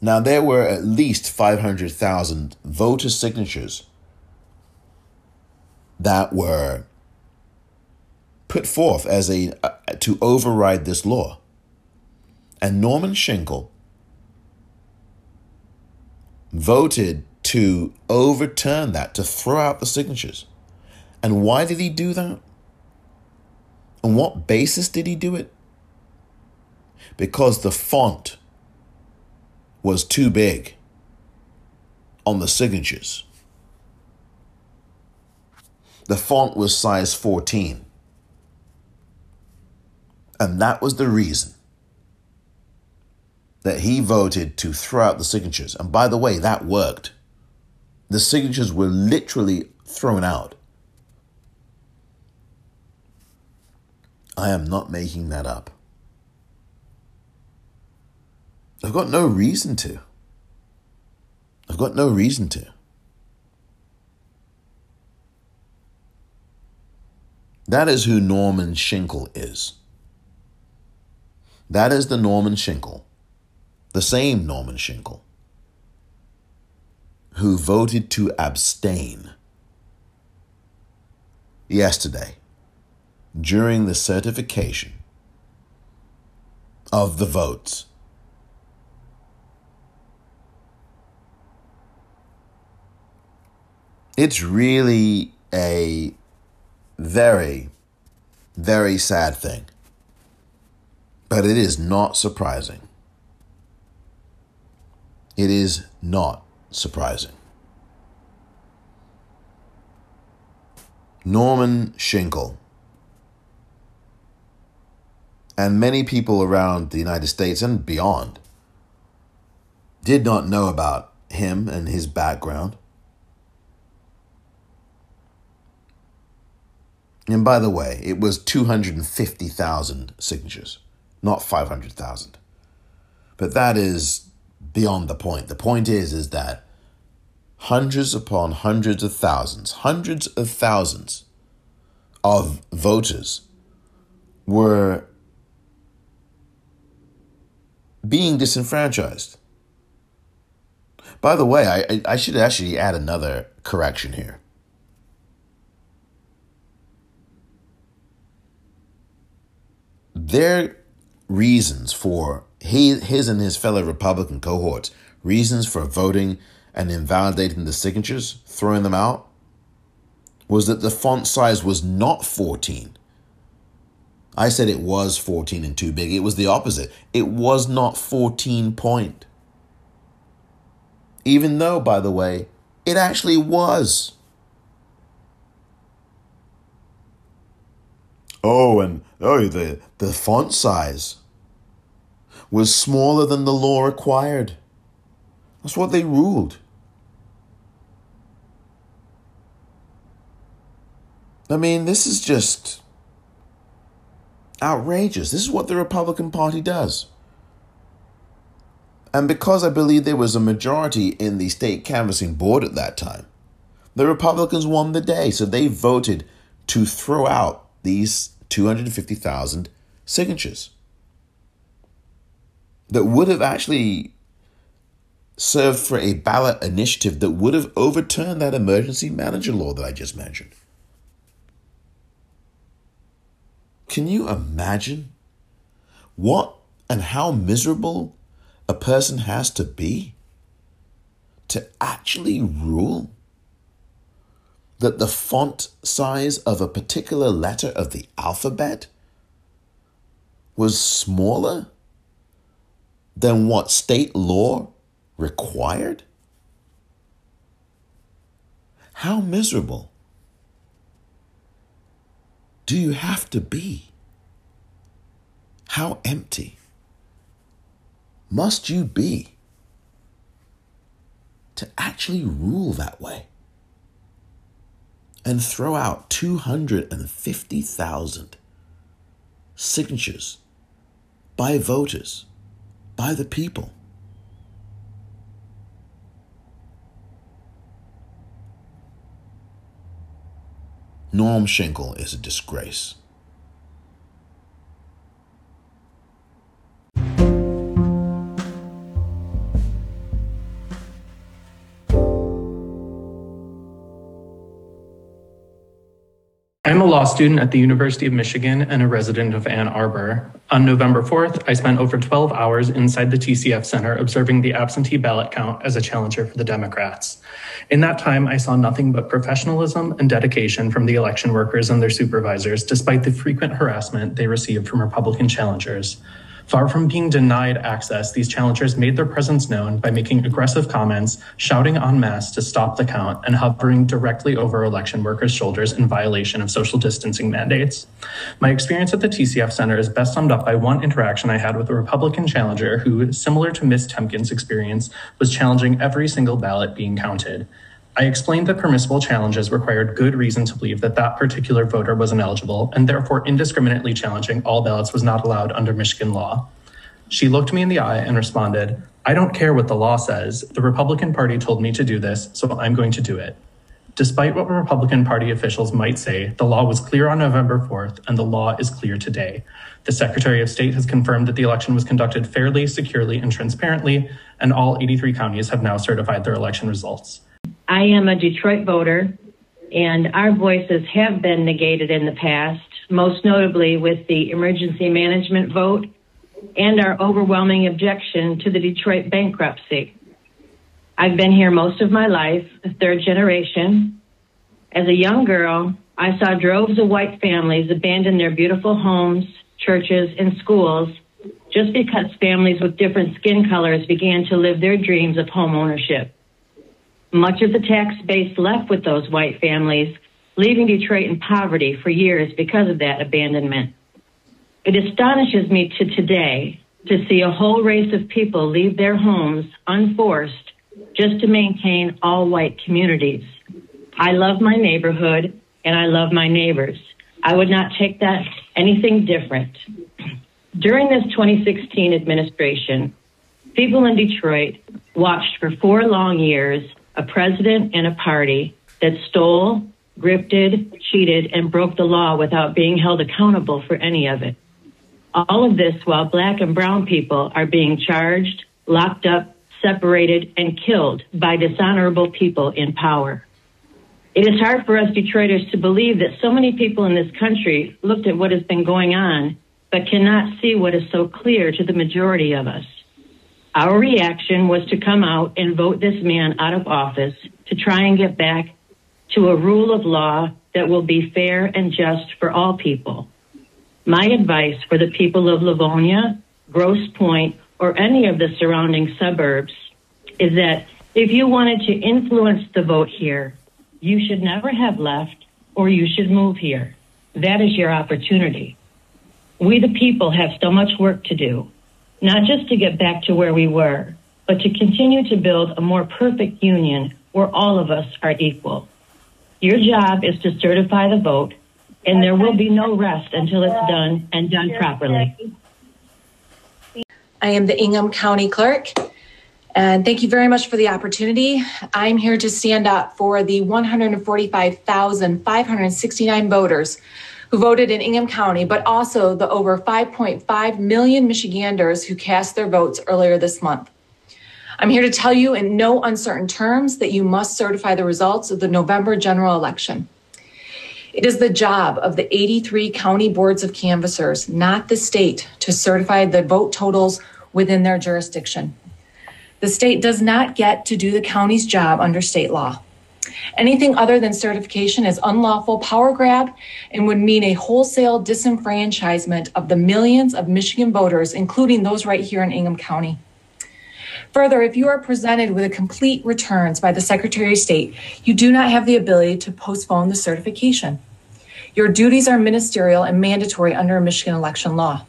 Now, there were at least 500,000 voter signatures that were put forth as a uh, to override this law. And Norman Shinkle voted to overturn that, to throw out the signatures. And why did he do that? On what basis did he do it? Because the font was too big on the signatures. The font was size 14. And that was the reason that he voted to throw out the signatures. And by the way, that worked. The signatures were literally thrown out. I am not making that up. I've got no reason to. I've got no reason to. That is who Norman Shinkle is. That is the Norman Shinkle the same Norman Shinkle, who voted to abstain yesterday during the certification of the votes. It's really a very, very sad thing. But it is not surprising It is not surprising. Norman Shinkle and many people around the United States and beyond did not know about him and his background. And by the way, it was 250,000 signatures, not 500,000. But that is beyond the point. The point is is that hundreds upon hundreds of thousands, hundreds of thousands of voters were being disenfranchised. By the way, I, I should actually add another correction here. Their reasons for he, his and his fellow Republican cohorts, reasons for voting and invalidating the signatures, throwing them out, was that the font size was not 14. I said it was 14 and too big. It was the opposite. It was not 14 point. Even though, by the way, it actually was. Oh, and oh, the, the font size was smaller than the law required. That's what they ruled. I mean, this is just outrageous. This is what the Republican Party does. And because I believe there was a majority in the state canvassing board at that time, the Republicans won the day. So they voted to throw out these 250,000 signatures that would have actually served for a ballot initiative that would have overturned that emergency manager law that I just mentioned. Can you imagine what and how miserable a person has to be to actually rule that the font size of a particular letter of the alphabet was smaller than what state law required? How miserable do you have to be? How empty must you be to actually rule that way and throw out 250,000 signatures by voters, by the people? Norm Shinkle is a disgrace. I'm a law student at the University of Michigan and a resident of Ann Arbor. On November 4th, I spent over 12 hours inside the TCF Center observing the absentee ballot count as a challenger for the Democrats. In that time, I saw nothing but professionalism and dedication from the election workers and their supervisors, despite the frequent harassment they received from Republican challengers. Far from being denied access, these challengers made their presence known by making aggressive comments, shouting en masse to stop the count, and hovering directly over election workers' shoulders in violation of social distancing mandates. My experience at the TCF Center is best summed up by one interaction I had with a Republican challenger who, similar to Ms. Temkin's experience, was challenging every single ballot being counted. I explained that permissible challenges required good reason to believe that that particular voter was ineligible, and therefore indiscriminately challenging all ballots was not allowed under Michigan law. She looked me in the eye and responded, I don't care what the law says. The Republican Party told me to do this, so I'm going to do it. Despite what Republican Party officials might say, the law was clear on November 4th, and the law is clear today. The Secretary of State has confirmed that the election was conducted fairly, securely, and transparently, and all 83 counties have now certified their election results. I am a Detroit voter, and our voices have been negated in the past, most notably with the emergency management vote and our overwhelming objection to the Detroit bankruptcy. I've been here most of my life, a third generation. As a young girl, I saw droves of white families abandon their beautiful homes, churches, and schools just because families with different skin colors began to live their dreams of home ownership. Much of the tax base left with those white families, leaving Detroit in poverty for years because of that abandonment. It astonishes me to today to see a whole race of people leave their homes unforced just to maintain all white communities. I love my neighborhood and I love my neighbors. I would not take that anything different. During this 2016 administration, people in Detroit watched for four long years a president and a party that stole, grifted, cheated, and broke the law without being held accountable for any of it. All of this while black and brown people are being charged, locked up, separated, and killed by dishonorable people in power. It is hard for us Detroiters to believe that so many people in this country looked at what has been going on, but cannot see what is so clear to the majority of us. Our reaction was to come out and vote this man out of office to try and get back to a rule of law that will be fair and just for all people. My advice for the people of Livonia, Grosse Pointe, or any of the surrounding suburbs is that if you wanted to influence the vote here, you should never have left or you should move here. That is your opportunity. We, the people, have so much work to do, not just to get back to where we were, but to continue to build a more perfect union where all of us are equal. Your job is to certify the vote and there will be no rest until it's done and done properly. I am the Ingham County Clerk, and thank you very much for the opportunity. I'm here to stand up for the 145,569 voters who voted in Ingham County, but also the over 5.5 million Michiganders who cast their votes earlier this month. I'm here to tell you in no uncertain terms that you must certify the results of the November general election. It is the job of the 83 county boards of canvassers, not the state, to certify the vote totals within their jurisdiction. The state does not get to do the county's job under state law. Anything other than certification is unlawful power grab and would mean a wholesale disenfranchisement of the millions of Michigan voters, including those right here in Ingham County. Further, if you are presented with a complete returns by the Secretary of State, you do not have the ability to postpone the certification. Your duties are ministerial and mandatory under Michigan election law.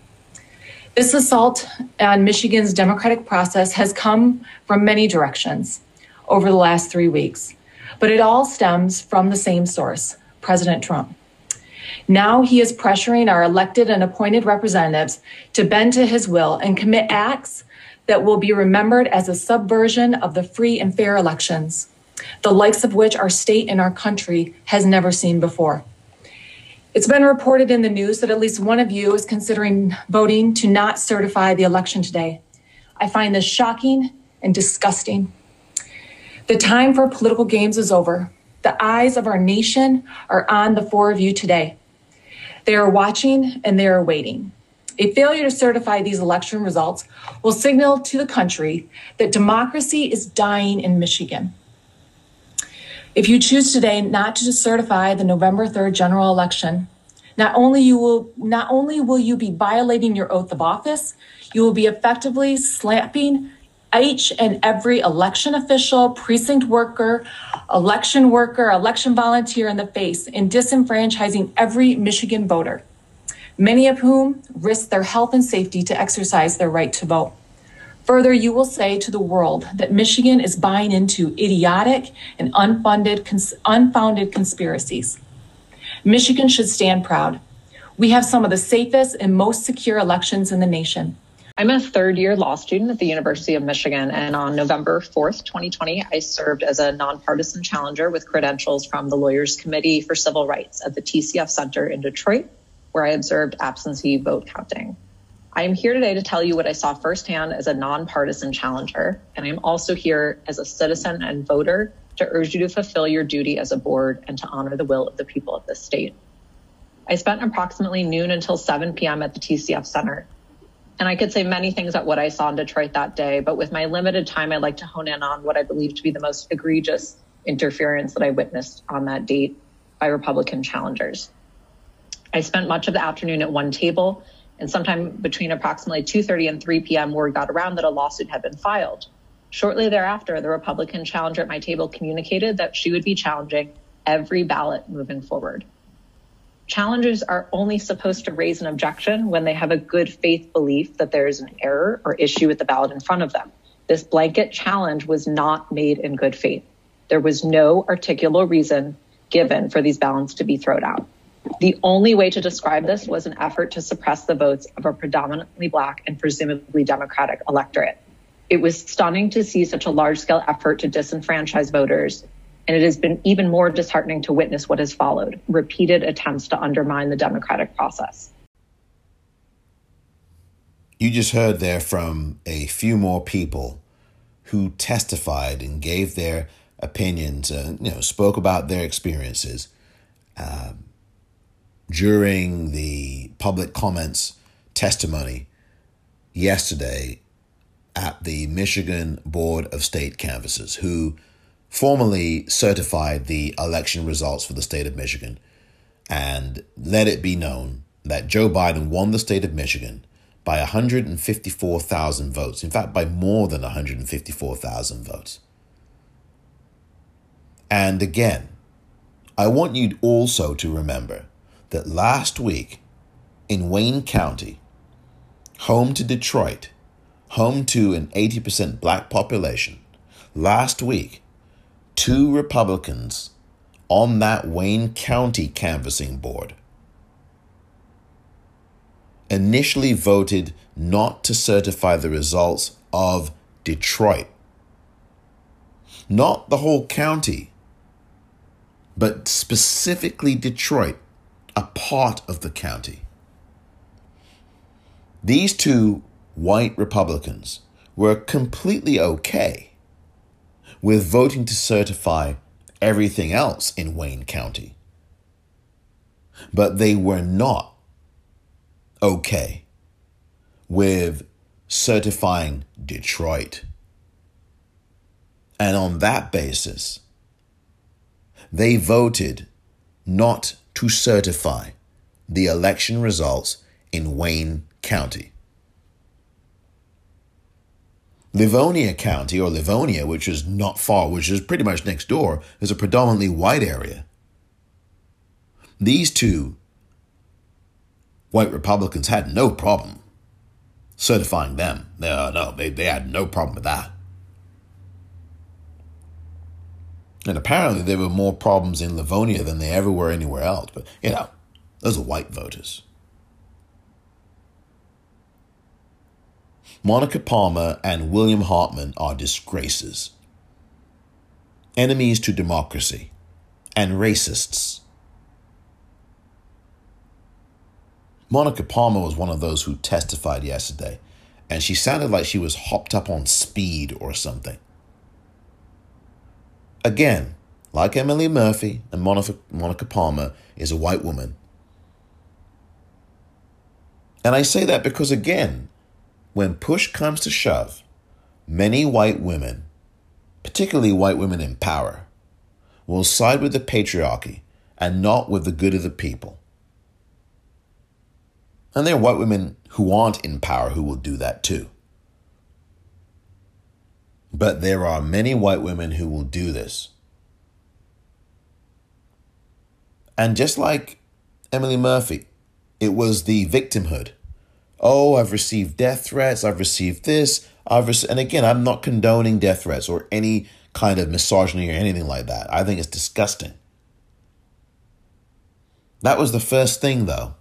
This assault on Michigan's democratic process has come from many directions over the last three weeks, but it all stems from the same source President Trump. Now he is pressuring our elected and appointed representatives to bend to his will and commit acts that will be remembered as a subversion of the free and fair elections, the likes of which our state and our country has never seen before. It's been reported in the news that at least one of you is considering voting to not certify the election today. I find this shocking and disgusting. The time for political games is over. The eyes of our nation are on the four of you today. They are watching and they are waiting. A failure to certify these election results will signal to the country that democracy is dying in Michigan. If you choose today not to certify the November 3rd general election, not only you will not only will you be violating your oath of office, you will be effectively slapping each and every election official, precinct worker, election worker, election volunteer in the face in disenfranchising every Michigan voter many of whom risk their health and safety to exercise their right to vote. Further, you will say to the world that Michigan is buying into idiotic and unfunded, cons- unfounded conspiracies. Michigan should stand proud. We have some of the safest and most secure elections in the nation. I'm a third year law student at the University of Michigan, and on November 4th, 2020, I served as a nonpartisan challenger with credentials from the Lawyers Committee for Civil Rights at the TCF Center in Detroit where I observed absentee vote counting. I am here today to tell you what I saw firsthand as a nonpartisan challenger, and I am also here as a citizen and voter to urge you to fulfill your duty as a board and to honor the will of the people of this state. I spent approximately noon until 7 p.m. at the TCF Center. And I could say many things about what I saw in Detroit that day, but with my limited time, I'd like to hone in on what I believe to be the most egregious interference that I witnessed on that date by Republican challengers. I spent much of the afternoon at one table And sometime between approximately 2:30 and 3 p.m., word got around that a lawsuit had been filed. Shortly thereafter, the Republican challenger at my table communicated that she would be challenging every ballot moving forward. Challengers are only supposed to raise an objection when they have a good faith belief that there is an error or issue with the ballot in front of them. This blanket challenge was not made in good faith. There was no articulable reason given for these ballots to be thrown out. The only way to describe this was an effort to suppress the votes of a predominantly black and presumably Democratic electorate. It was stunning to see such a large scale effort to disenfranchise voters, and it has been even more disheartening to witness what has followed repeated attempts to undermine the democratic process. You just heard there from a few more people who testified and gave their opinions, uh, you know, spoke about their experiences. Um, during the public comments testimony yesterday at the Michigan Board of State Canvassers, who formally certified the election results for the state of Michigan and let it be known that Joe Biden won the state of Michigan by 154,000 votes. In fact, by more than 154,000 votes. And again, I want you also to remember that last week in Wayne County, home to Detroit, home to an 80% black population, last week, two Republicans on that Wayne County canvassing board initially voted not to certify the results of Detroit. Not the whole county, but specifically Detroit a part of the county. These two white Republicans were completely okay with voting to certify everything else in Wayne County. But they were not okay with certifying Detroit. And on that basis, they voted not to certify the election results in Wayne County. Livonia County, or Livonia, which is not far, which is pretty much next door, is a predominantly white area. These two white Republicans had no problem certifying them. No, no, they, they had no problem with that. And apparently there were more problems in Livonia than there ever were anywhere else. But, you know, those are white voters. Monica Palmer and William Hartman are disgraces, enemies to democracy, and racists. Monica Palmer was one of those who testified yesterday, and she sounded like she was hopped up on speed or something. Again, like Emily Murphy and Monica, Palmer, is a white woman. And I say that because, again, when push comes to shove, many white women, particularly white women in power, will side with the patriarchy and not with the good of the people. And there are white women who aren't in power who will do that too. But there are many white women who will do this. And just like Emily Murphy, it was the victimhood. Oh, I've received death threats. I've received this. I've received, and again, I'm not condoning death threats or any kind of misogyny or anything like that. I think it's disgusting. That was the first thing, though,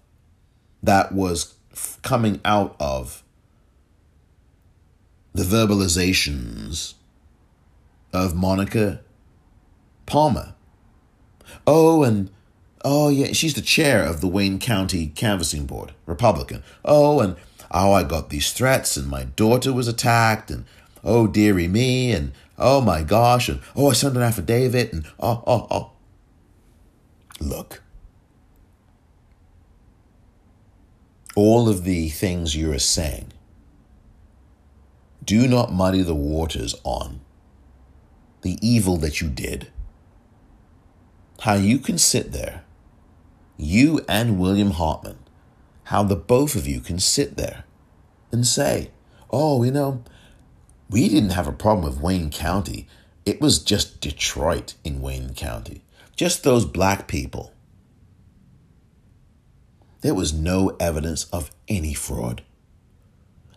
that was coming out of the verbalizations of Monica Palmer. Oh, and oh, yeah, she's the chair of the Wayne County Canvassing Board, Republican. Oh, and oh, I got these threats, and my daughter was attacked, and oh, dearie me, and oh my gosh, and oh, I sent an affidavit, and oh, oh, oh. Look, all of the things you are saying do not muddy the waters on the evil that you did. How you can sit there, you and William Hartman, how the both of you can sit there and say, oh, you know, we didn't have a problem with Wayne County. It was just Detroit in Wayne County, just those black people. There was no evidence of any fraud,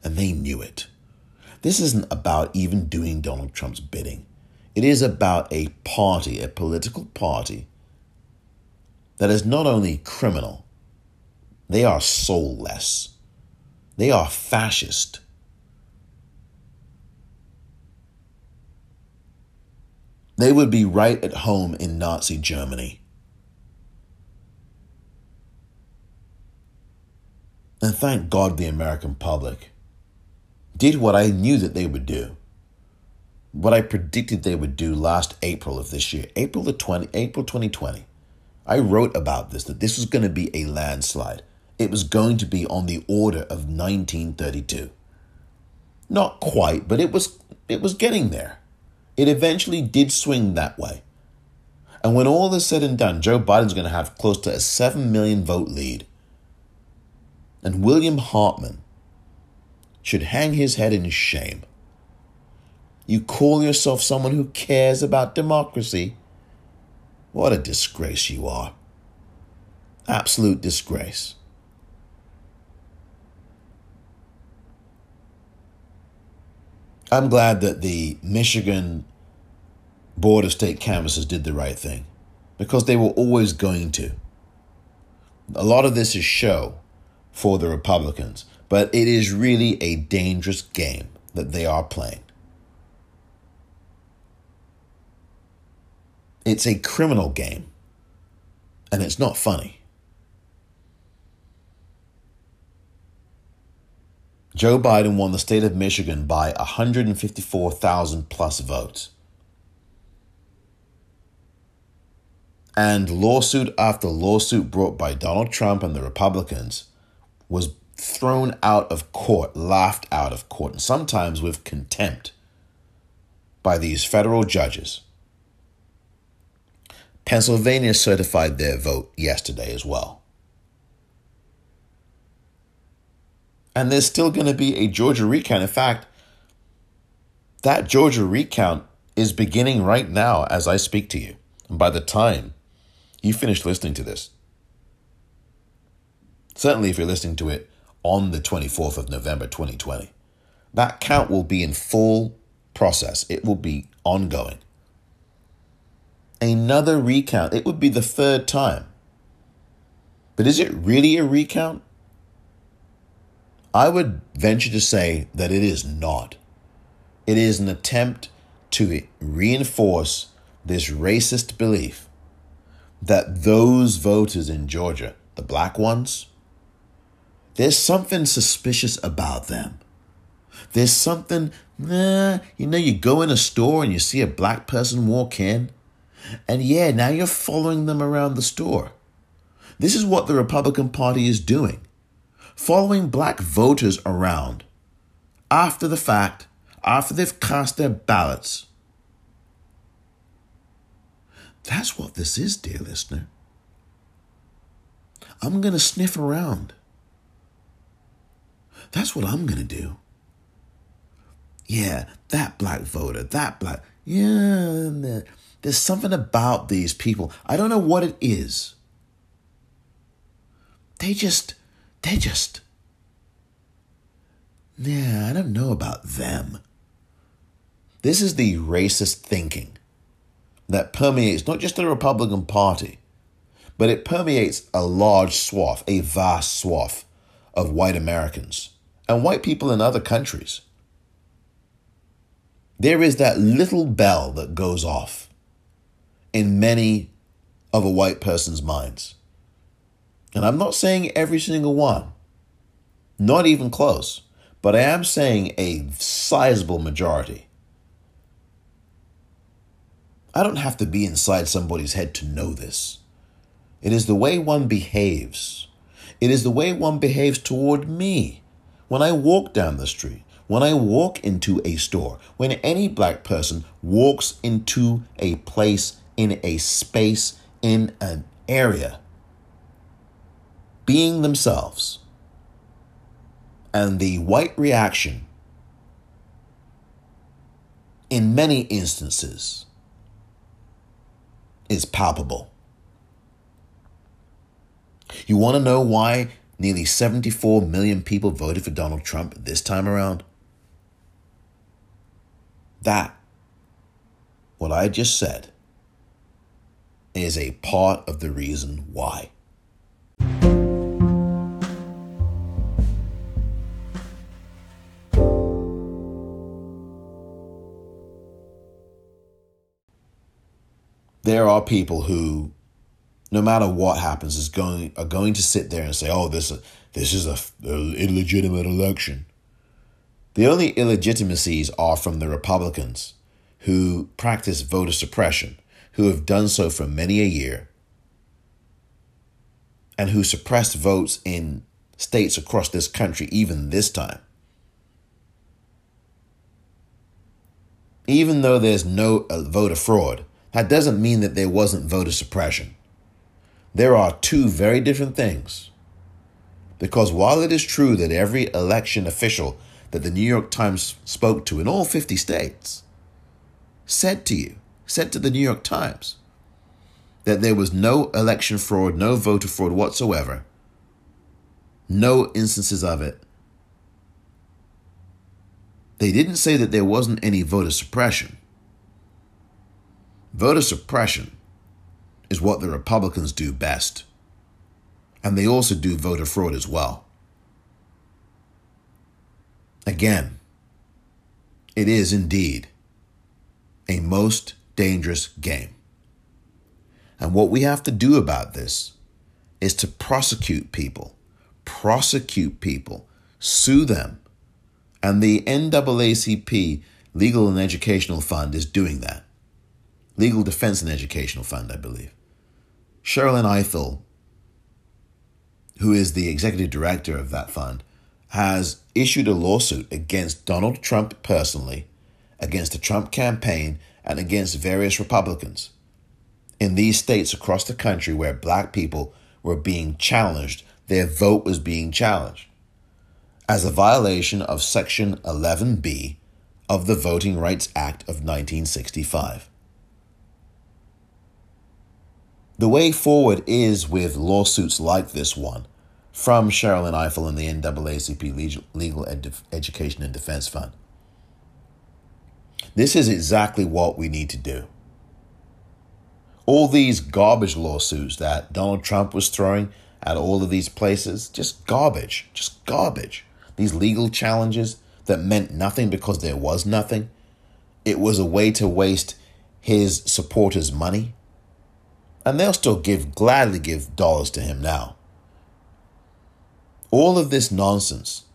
and they knew it. This isn't about even doing Donald Trump's bidding. It is about a party, a political party, that is not only criminal, they are soulless. They are fascist. They would be right at home in Nazi Germany. And thank God the American public did what I knew that they would do. What I predicted they would do last April of this year, April the 20, April 2020. I wrote about this that this was going to be a landslide. It was going to be on the order of 1932. Not quite, but it was it was getting there. It eventually did swing that way. And when all is said and done, Joe Biden's going to have close to a 7 million vote lead. And William Hartman should hang his head in shame. You call yourself someone who cares about democracy. What a disgrace you are. Absolute disgrace. I'm glad that the Michigan Board of State Canvassers did the right thing because they were always going to. A lot of this is show for the Republicans, but it is really a dangerous game that they are playing. It's a criminal game, and it's not funny. Joe Biden won the state of Michigan by 154,000 plus votes. And lawsuit after lawsuit brought by Donald Trump and the Republicans was thrown out of court, laughed out of court, and sometimes with contempt by these federal judges. Pennsylvania certified their vote yesterday as well. And there's still going to be a Georgia recount. In fact, that Georgia recount is beginning right now as I speak to you. And by the time you finish listening to this, certainly if you're listening to it on the 24th of November 2020, that count will be in full process. It will be ongoing. Another recount. It would be the third time. But is it really a recount? I would venture to say that it is not. It is an attempt to reinforce this racist belief that those voters in Georgia, the black ones, there's something suspicious about them. There's something, you know, you go in a store and you see a black person walk in, and yeah, now you're following them around the store. This is what the Republican Party is doing following black voters around after the fact, after they've cast their ballots. That's what this is, dear listener. I'm going to sniff around. That's what I'm going to do. Yeah, that black voter, that black. Yeah, there's something about these people. I don't know what it is. They just they just. Yeah, I don't know about them. This is the racist thinking that permeates not just the Republican Party, but it permeates a large swath, a vast swath of white Americans and white people in other countries. There is that little bell that goes off in many of a white person's minds. And I'm not saying every single one, not even close, but I am saying a sizable majority. I don't have to be inside somebody's head to know this. It is the way one behaves. It is the way one behaves toward me when I walk down the street, when I walk into a store, when any black person walks into a place, in a space, in an area being themselves, And the white reaction, in many instances, is palpable. You want to know why nearly 74 million people voted for Donald Trump this time around? That, what I just said, is a part of the reason why. There are people who, no matter what happens, is going are going to sit there and say, "Oh, this this is a, a illegitimate election." The only illegitimacies are from the Republicans, who practice voter suppression, who have done so for many a year, and who suppressed votes in states across this country even this time. Even though there's no uh, voter fraud, that doesn't mean that there wasn't voter suppression. There are two very different things. Because while it is true that every election official that the New York Times spoke to in all 50 states said to you, said to the New York Times, that there was no election fraud, no voter fraud whatsoever, no instances of it. They didn't say that there wasn't any voter suppression. Voter suppression is what the Republicans do best. And they also do voter fraud as well. Again, it is indeed a most dangerous game. And what we have to do about this is to prosecute people, prosecute people, sue them. And the NAACP Legal and Educational Fund is doing that. Legal Defense and Educational Fund, I believe. Sherrilyn Ifill, who is the executive director of that fund, has issued a lawsuit against Donald Trump personally, against the Trump campaign, and against various Republicans in these states across the country where black people were being challenged, their vote was being challenged as a violation of Section 11B of the Voting Rights Act of 1965. The way forward is with lawsuits like this one from Sherrilyn Ifill and the NAACP Legal Ed- Education and Defense Fund. This is exactly what we need to do. All these garbage lawsuits that Donald Trump was throwing at all of these places, just garbage, just garbage. These legal challenges that meant nothing because there was nothing. It was a way to waste his supporters' money and they'll still give gladly give dollars to him now. All of this nonsense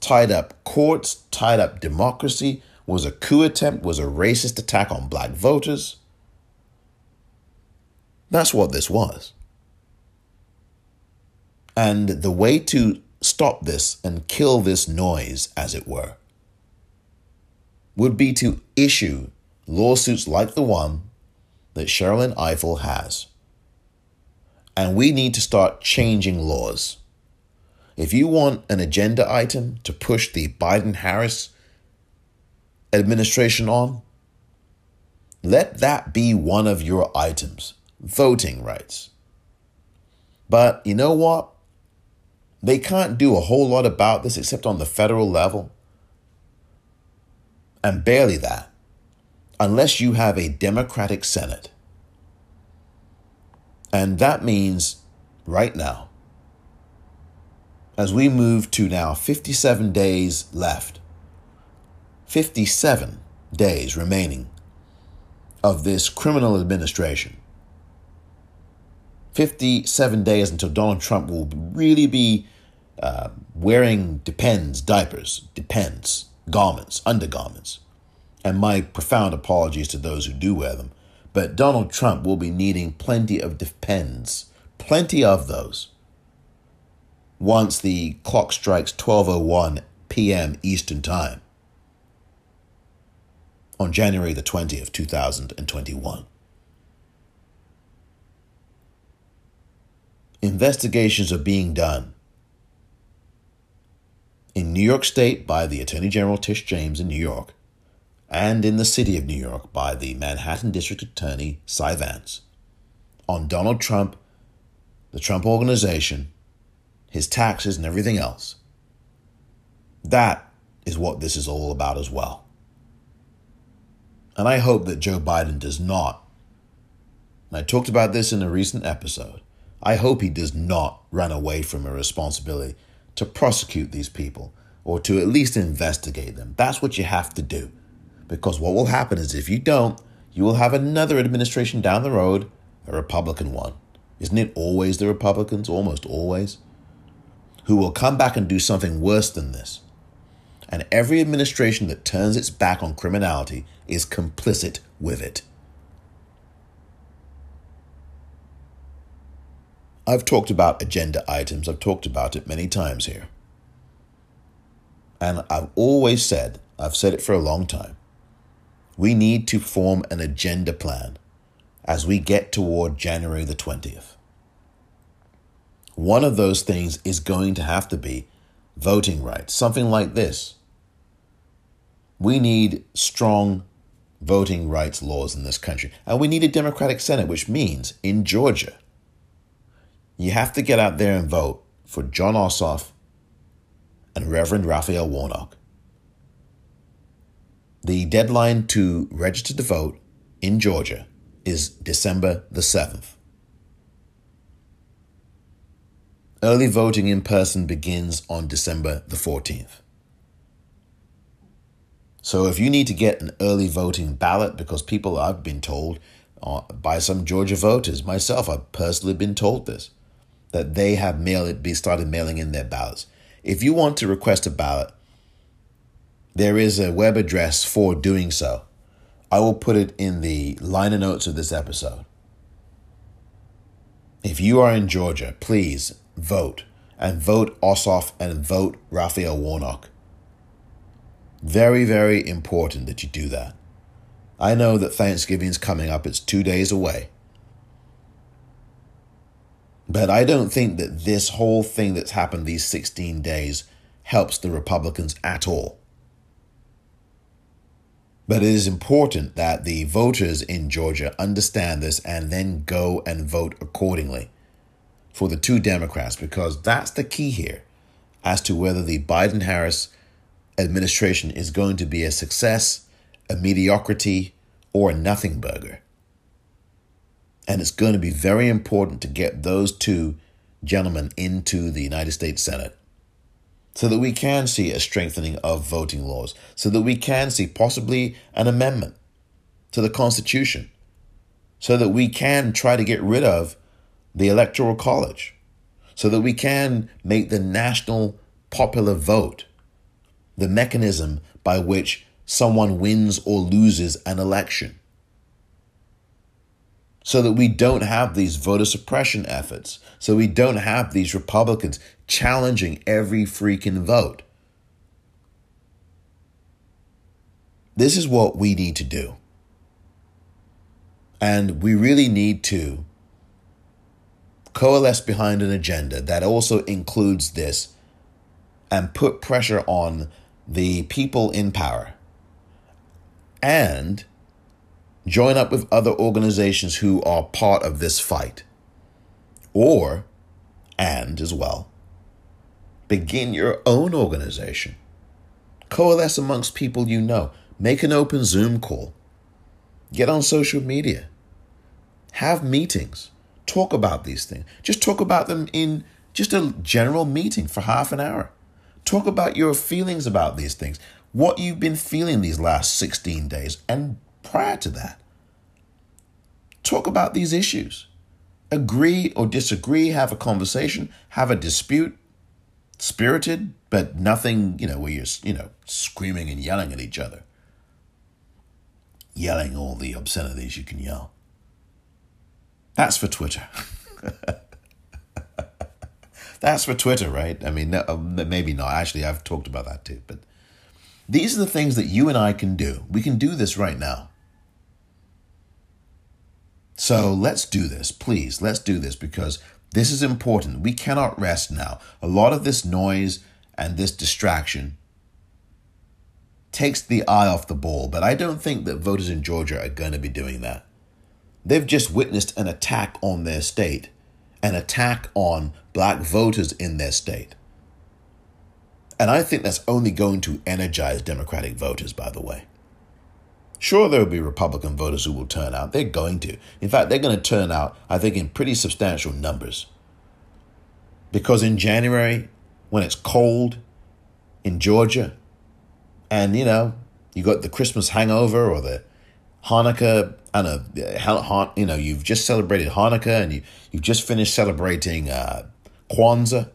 tied up courts, tied up democracy, was a coup attempt, was a racist attack on black voters. That's what this was. And the way to stop this and kill this noise, as it were, would be to issue lawsuits like the one that Sherrilyn Ifill has. And we need to start changing laws. If you want an agenda item to push the Biden Harris administration on, let that be one of your items voting rights. But you know what? They can't do a whole lot about this except on the federal level. And barely that unless you have a Democratic Senate. And that means right now, as we move to now 57 days left, 57 days remaining of this criminal administration, 57 days until Donald Trump will really be uh, wearing depends diapers, depends garments, undergarments and my profound apologies to those who do wear them. But Donald Trump will be needing plenty of depends, plenty of those. Once the clock strikes 12:01 p.m. Eastern Time on January the 20th, 2021. Investigations are being done in New York State by the Attorney General Tish James in New York, and in the city of New York by the Manhattan District Attorney Cy Vance, on Donald Trump, the Trump Organization, his taxes, and everything else. That is what this is all about as well. And I hope that Joe Biden does not, and I talked about this in a recent episode, I hope he does not run away from a responsibility to prosecute these people or to at least investigate them. That's what you have to do. Because what will happen is if you don't, you will have another administration down the road, a Republican one. Isn't it always the Republicans? Almost always. Who will come back and do something worse than this. And every administration that turns its back on criminality is complicit with it. I've talked about agenda items, I've talked about it many times here. And I've always said, I've said it for a long time, we need to form an agenda plan as we get toward January the 20th. One of those things is going to have to be voting rights, something like this. We need strong voting rights laws in this country, and we need a Democratic Senate, which means in Georgia, you have to get out there and vote for Jon Ossoff and Reverend Raphael Warnock. The deadline to register to vote in Georgia is December the 7th. Early voting in person begins on December the 14th. So if you need to get an early voting ballot, because people I've been told uh, by some Georgia voters, myself, I've personally been told this, that they have be started mailing in their ballots. If you want to request a ballot, there is a web address for doing so. I will put it in the liner notes of this episode. If you are in Georgia, please vote and vote Ossoff and vote Raphael Warnock. Very, very important that you do that. I know that Thanksgiving's coming up, it's two days away. But I don't think that this whole thing that's happened these 16 days helps the Republicans at all. But it is important that the voters in Georgia understand this and then go and vote accordingly for the two Democrats because that's the key here as to whether the Biden Harris administration is going to be a success, a mediocrity, or a nothing burger. And it's going to be very important to get those two gentlemen into the United States Senate so that we can see a strengthening of voting laws, so that we can see possibly an amendment to the Constitution, so that we can try to get rid of the Electoral College, so that we can make the national popular vote the mechanism by which someone wins or loses an election so that we don't have these voter suppression efforts, so we don't have these Republicans challenging every freaking vote. This is what we need to do. And we really need to coalesce behind an agenda that also includes this and put pressure on the people in power and join up with other organizations who are part of this fight. Or, and as well, begin your own organization. Coalesce amongst people you know. Make an open Zoom call. Get on social media. Have meetings. Talk about these things. Just talk about them in just a general meeting for half an hour. Talk about your feelings about these things, what you've been feeling these last 16 days, and prior to that. Talk about these issues. Agree or disagree, have a conversation, have a dispute, spirited, but nothing, you know, where you're, you know, screaming and yelling at each other. Yelling all the obscenities you can yell. That's for Twitter. [LAUGHS] That's for Twitter, right? I mean, uh, maybe not. Actually, I've talked about that too. But these are the things that you and I can do. We can do this right now. So let's do this, please. Let's do this because this is important. We cannot rest now. A lot of this noise and this distraction takes the eye off the ball, but I don't think that voters in Georgia are going to be doing that. They've just witnessed an attack on their state, an attack on black voters in their state. And I think that's only going to energize Democratic voters, by the way. Sure, there will be Republican voters who will turn out. They're going to. In fact, they're going to turn out, I think, in pretty substantial numbers. Because in January, when it's cold in Georgia, and you know, you got the Christmas hangover or the Hanukkah, I don't know, you know, you've just celebrated Hanukkah and you, you've just finished celebrating uh, Kwanzaa.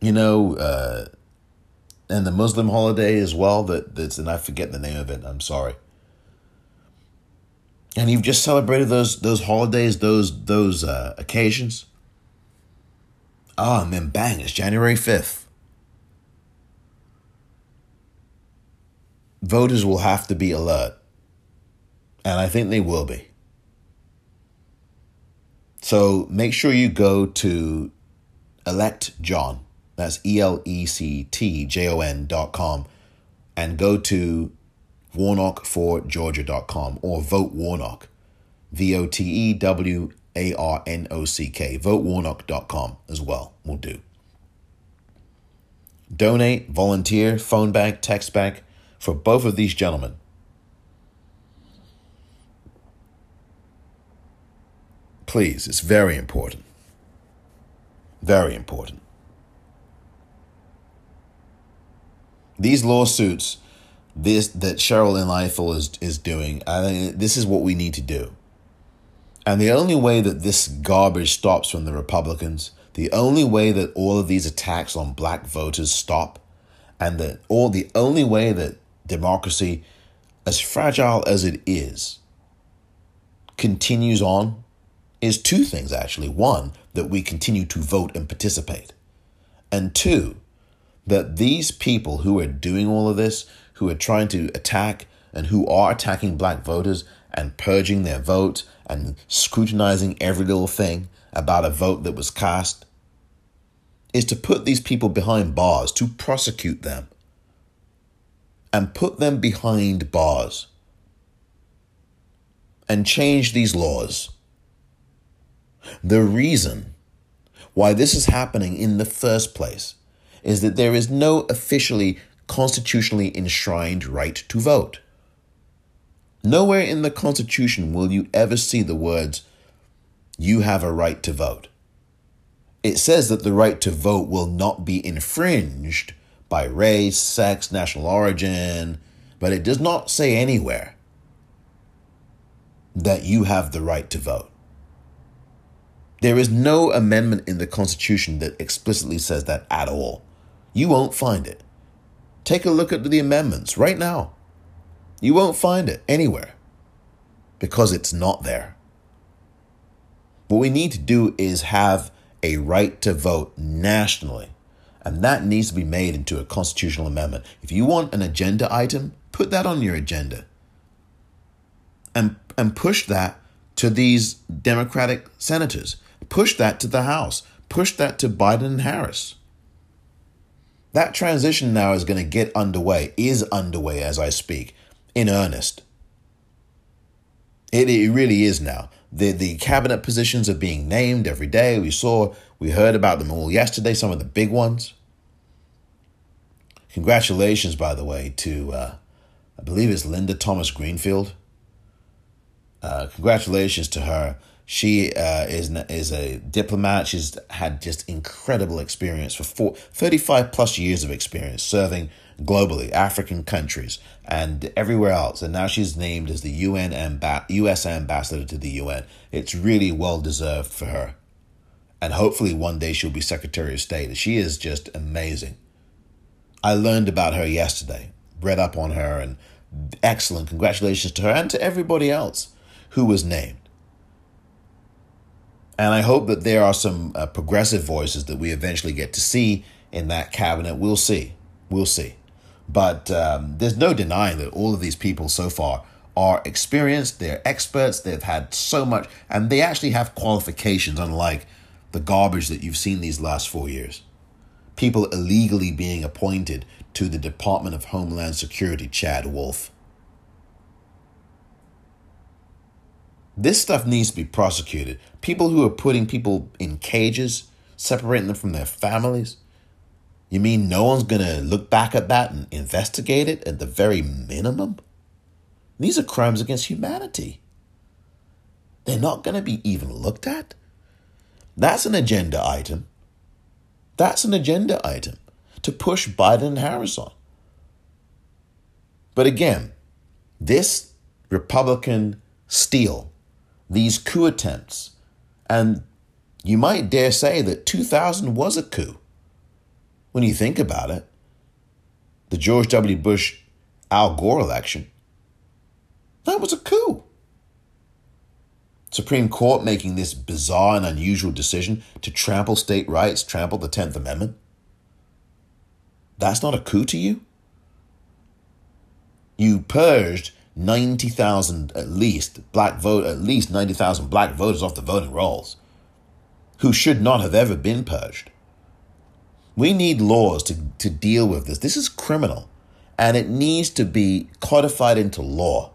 You know, uh, and the Muslim holiday as well. That that's and I forget the name of it. I'm sorry. And you've just celebrated those those holidays, those those uh, occasions. Ah, oh, and then bang, it's January fifth. Voters will have to be alert, and I think they will be. So make sure you go to elect John that's E L E C T J O N dot com. And go to warnockforgeorgia.com or vote Warnock. V O T E W A R N O C K. VoteWarnock.com as well will do. Donate, volunteer, phone bank, text bank for both of these gentlemen. Please, it's very important. Very important. these lawsuits this that Sherrilyn Ifill is is doing, I think this is what we need to do. And the only way that this garbage stops from the Republicans, the only way that all of these attacks on black voters stop, and that all the only way that democracy, as fragile as it is, continues on, is two things actually. One, that we continue to vote and participate. And two, that these people who are doing all of this, who are trying to attack and who are attacking black voters and purging their vote and scrutinizing every little thing about a vote that was cast, is to put these people behind bars, to prosecute them, and put them behind bars and change these laws. The reason why this is happening in the first place is that there is no officially constitutionally enshrined right to vote. Nowhere in the Constitution will you ever see the words, you have a right to vote. It says that the right to vote will not be infringed by race, sex, national origin, but it does not say anywhere that you have the right to vote. There is no amendment in the Constitution that explicitly says that at all. You won't find it. Take a look at the amendments right now. You won't find it anywhere because it's not there. What we need to do is have a right to vote nationally, and that needs to be made into a constitutional amendment. If you want an agenda item, put that on your agenda and, and push that to these Democratic senators. Push that to the House. Push that to Biden and Harris. That transition now is going to get underway, is underway as I speak, in earnest. It, it really is now. The, the cabinet positions are being named every day. We saw, we heard about them all yesterday, some of the big ones. Congratulations, by the way, to, uh, I believe it's Linda Thomas Greenfield. Uh, congratulations to her. She uh, is is a diplomat. She's had just incredible experience for four, 35 plus years of experience serving globally, African countries and everywhere else. And now she's named as the UN amba- U.S. ambassador to the UN. It's really well deserved for her. And hopefully one day she'll be Secretary of State. She is just amazing. I learned about her yesterday, read up on her, and excellent congratulations to her and to everybody else who was named. And I hope that there are some uh, progressive voices that we eventually get to see in that cabinet. We'll see. We'll see. But um, there's no denying that all of these people so far are experienced, they're experts, they've had so much, and they actually have qualifications, unlike the garbage that you've seen these last four years. People illegally being appointed to the Department of Homeland Security, Chad Wolf. This stuff needs to be prosecuted. People who are putting people in cages, separating them from their families. You mean no one's going to look back at that and investigate it at the very minimum? These are crimes against humanity. They're not going to be even looked at. That's an agenda item. That's an agenda item to push Biden and Harris on. But again, this Republican steal, these coup attempts, and you might dare say that 2000 was a coup. When you think about it, the George W. Bush Al Gore election, that was a coup. Supreme Court making this bizarre and unusual decision to trample state rights, trample the 10th Amendment? That's not a coup to you? You purged 90,000 at least black vote, at least 90,000 black voters off the voting rolls who should not have ever been purged. We need laws to, to deal with this. This is criminal and it needs to be codified into law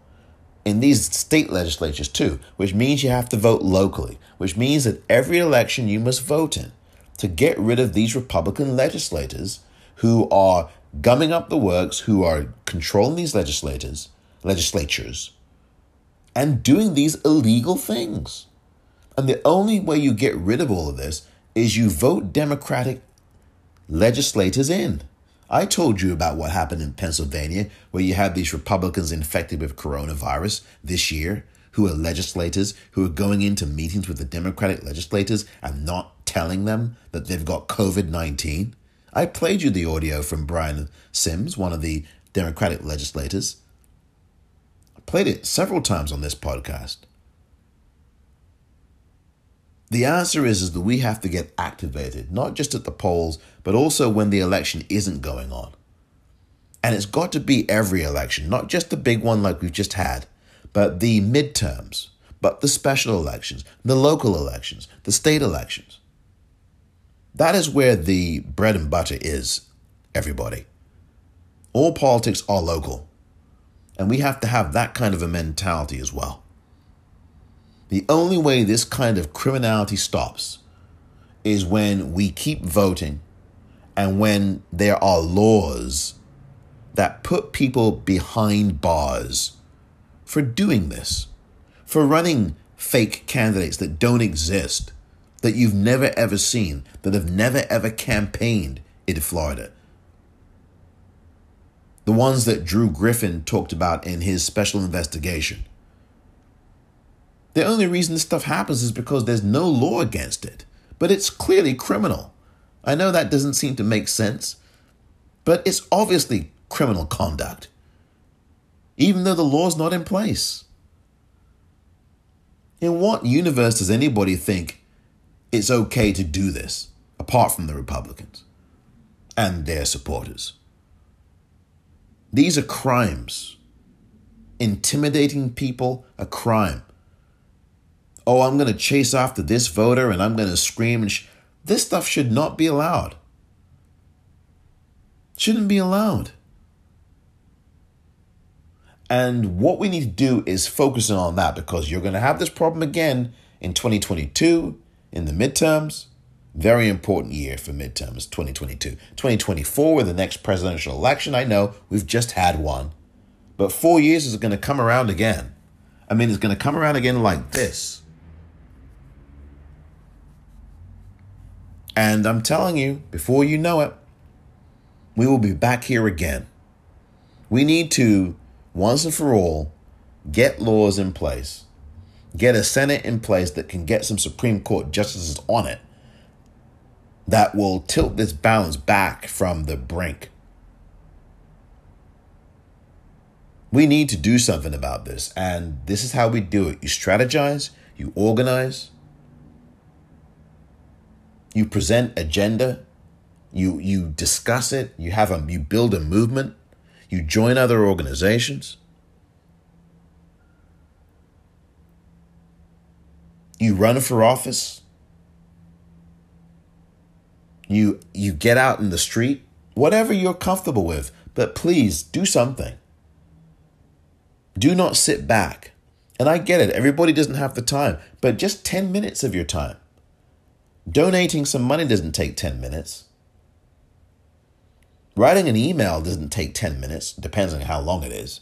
in these state legislatures too, which means you have to vote locally, which means that every election you must vote in to get rid of these Republican legislators who are gumming up the works, who are controlling these legislators, legislatures, and doing these illegal things. And the only way you get rid of all of this is you vote Democratic legislators in. I told you about what happened in Pennsylvania, where you had these Republicans infected with coronavirus this year, who are legislators, who are going into meetings with the Democratic legislators and not telling them that they've got COVID 19. I played you the audio from Brian Sims, one of the Democratic legislators. Played it several times on this podcast. The answer is, is that we have to get activated, not just at the polls, but also when the election isn't going on. And it's got to be every election, not just the big one like we've just had, but the midterms, but the special elections, the local elections, the state elections. That is where the bread and butter is, everybody. All politics are local. And we have to have that kind of a mentality as well. The only way this kind of criminality stops is when we keep voting and when there are laws that put people behind bars for doing this, for running fake candidates that don't exist, that you've never ever seen, that have never ever campaigned in Florida. The ones that Drew Griffin talked about in his special investigation. The only reason this stuff happens is because there's no law against it, but it's clearly criminal. I know that doesn't seem to make sense, but it's obviously criminal conduct, even though the law's not in place. In what universe does anybody think it's okay to do this, apart from the Republicans and their supporters? These are crimes. Intimidating people, a crime oh, I'm going to chase after this voter and I'm going to scream. And sh-. this stuff should not be allowed. Shouldn't be allowed. And what we need to do is focus on that because you're going to have this problem again in 2022 in the midterms. Very important year for midterms, 2022. 2024 with the next presidential election. I know we've just had one, but four years is going to come around again. I mean, it's going to come around again like this. And I'm telling you, before you know it, we will be back here again. We need to, once and for all, get laws in place, get a Senate in place that can get some Supreme Court justices on it that will tilt this balance back from the brink. We need to do something about this, and this is how we do it. You strategize, you organize, you present agenda, you you discuss it, you have a you build a movement, you join other organizations. You run for office. You you get out in the street, whatever you're comfortable with, but please do something. Do not sit back. And I get it, everybody doesn't have the time, but just 10 minutes of your time. Donating some money doesn't take 10 minutes. Writing an email doesn't take 10 minutes, depends on how long it is.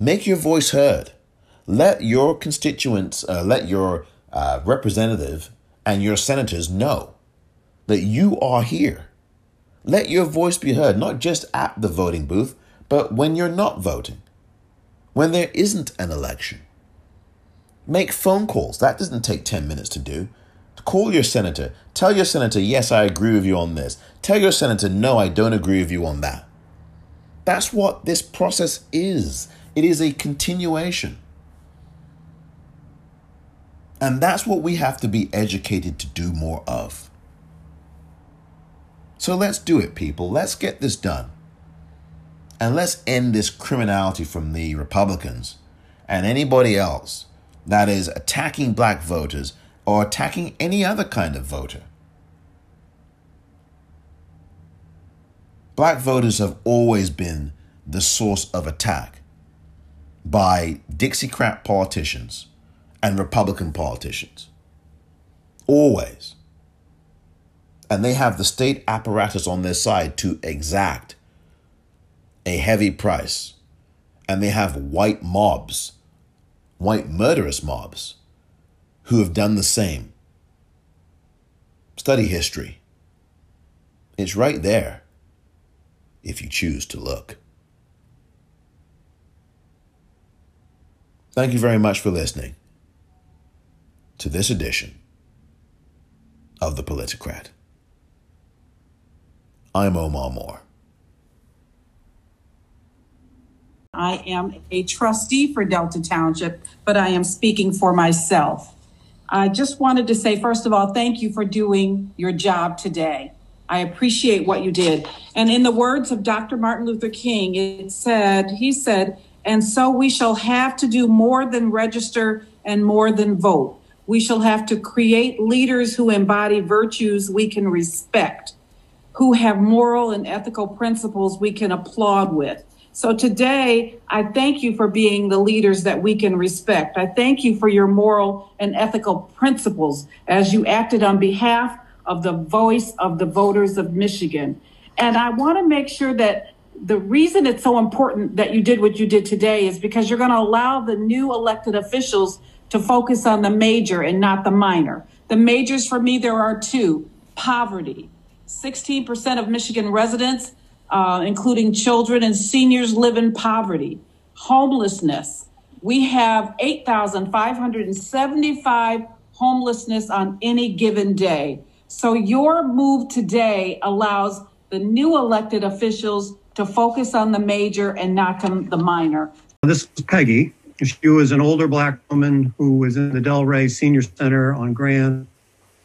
Make your voice heard. Let your constituents, uh, let your uh, representative and your senators know that you are here. Let your voice be heard, not just at the voting booth, but when you're not voting, when there isn't an election. Make phone calls. That doesn't take 10 minutes to do. Call your senator. Tell your senator, yes, I agree with you on this. Tell your senator, no, I don't agree with you on that. That's what this process is. It is a continuation. And that's what we have to be educated to do more of. So let's do it, people. Let's get this done. And let's end this criminality from the Republicans and anybody else that is attacking black voters or attacking any other kind of voter. Black voters have always been the source of attack by Dixiecrat politicians and Republican politicians. Always. And they have the state apparatus on their side to exact a heavy price. And they have white mobs, white murderous mobs, who have done the same. Study history. It's right there if you choose to look. Thank you very much for listening to this edition of The Politicrat. I'm Omar Moore. I am a trustee for Delta Township, but I am speaking for myself. I just wanted to say, first of all, thank you for doing your job today. I appreciate what you did. And in the words of Dr. Martin Luther King, it said, he said, and so we shall have to do more than register and more than vote. We shall have to create leaders who embody virtues we can respect, who have moral and ethical principles we can applaud with. So today, I thank you for being the leaders that we can respect. I thank you for your moral and ethical principles as you acted on behalf of the voice of the voters of Michigan. And I want to make sure that the reason it's so important that you did what you did today is because you're going to allow the new elected officials to focus on the major and not the minor. The majors for me, there are two poverty. 16% of Michigan residents, uh, including children and seniors, live in poverty. Homelessness. We have 8,575 homelessness on any given day. So your move today allows the new elected officials to focus on the major and not the minor. This is Peggy. She was an older black woman who was in the Delray Senior Center on Grand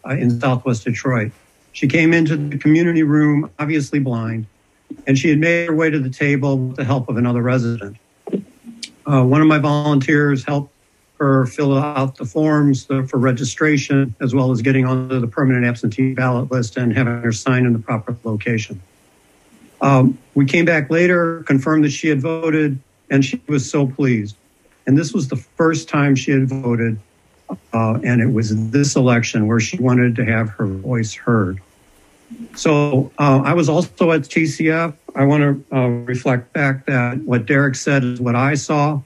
uh, in Southwest Detroit. She came into the community room, obviously blind, and she had made her way to the table with the help of another resident. Uh, one of my volunteers helped her fill out the forms for registration, as well as getting onto the permanent absentee ballot list and having her sign in the proper location. Um, we came back later, confirmed that she had voted, and she was so pleased. And this was the first time she had voted. Uh, and it was this election where she wanted to have her voice heard. So uh, I was also at TCF. I want to uh, reflect back that what Derek said is what I saw.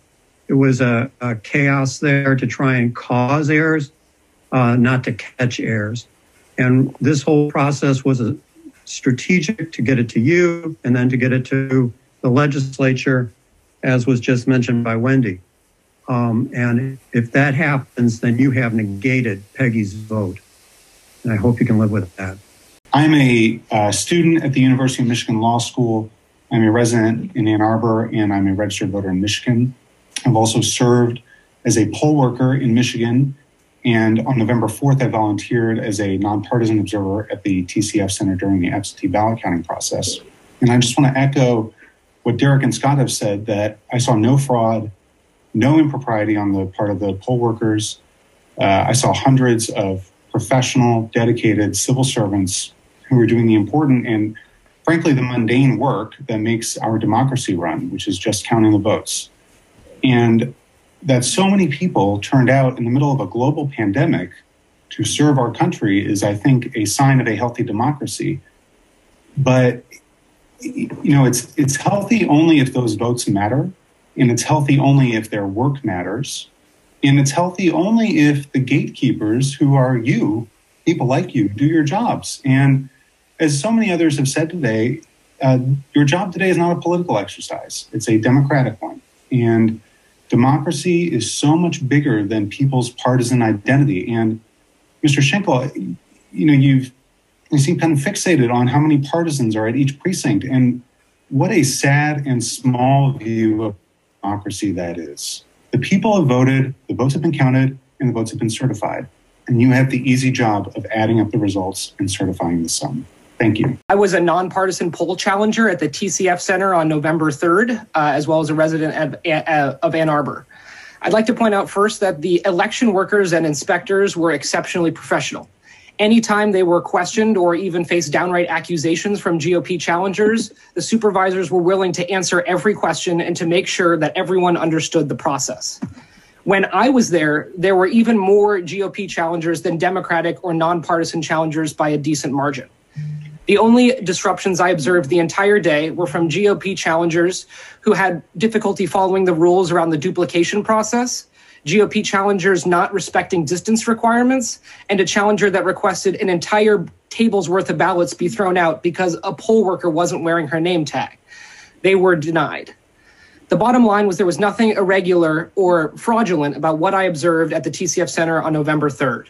It was a, a chaos there to try and cause errors, uh, not to catch errors. And this whole process was a strategic to get it to you and then to get it to the legislature, as was just mentioned by Wendy. Um, and if that happens, then you have negated Peggy's vote. And I hope you can live with that. I'm a uh, student at the University of Michigan Law School. I'm a resident in Ann Arbor, and I'm a registered voter in Michigan. I've also served as a poll worker in Michigan. And on November 4th, I volunteered as a nonpartisan observer at the TCF Center during the absentee ballot counting process. And I just want to echo what Derek and Scott have said that I saw no fraud no impropriety on the part of the poll workers. Uh, I saw hundreds of professional, dedicated civil servants who were doing the important and, frankly, the mundane work that makes our democracy run, which is just counting the votes. And that so many people turned out in the middle of a global pandemic to serve our country is, I think, a sign of a healthy democracy. But you know, it's it's healthy only if those votes matter, and it's healthy only if their work matters, and it's healthy only if the gatekeepers, who are you, people like you, do your jobs. And as so many others have said today, uh, your job today is not a political exercise; it's a democratic one, and democracy is so much bigger than people's partisan identity. And Mr. Shinkle, you know, you've you seem kind of fixated on how many partisans are at each precinct, and what a sad and small view of democracy that is. The people have voted, the votes have been counted, and the votes have been certified. And you have the easy job of adding up the results and certifying the sum. Thank you. I was a nonpartisan poll challenger at the TCF Center on November 3rd, uh, as well as a resident of, uh, of Ann Arbor. I'd like to point out first that the election workers and inspectors were exceptionally professional. Anytime they were questioned or even faced downright accusations from GOP challengers, the supervisors were willing to answer every question and to make sure that everyone understood the process. When I was there, there were even more GOP challengers than Democratic or nonpartisan challengers by a decent margin. The only disruptions I observed the entire day were from GOP challengers who had difficulty following the rules around the duplication process, GOP challengers not respecting distance requirements, and a challenger that requested an entire table's worth of ballots be thrown out because a poll worker wasn't wearing her name tag. They were denied. The bottom line was there was nothing irregular or fraudulent about what I observed at the TCF Center on November 3rd.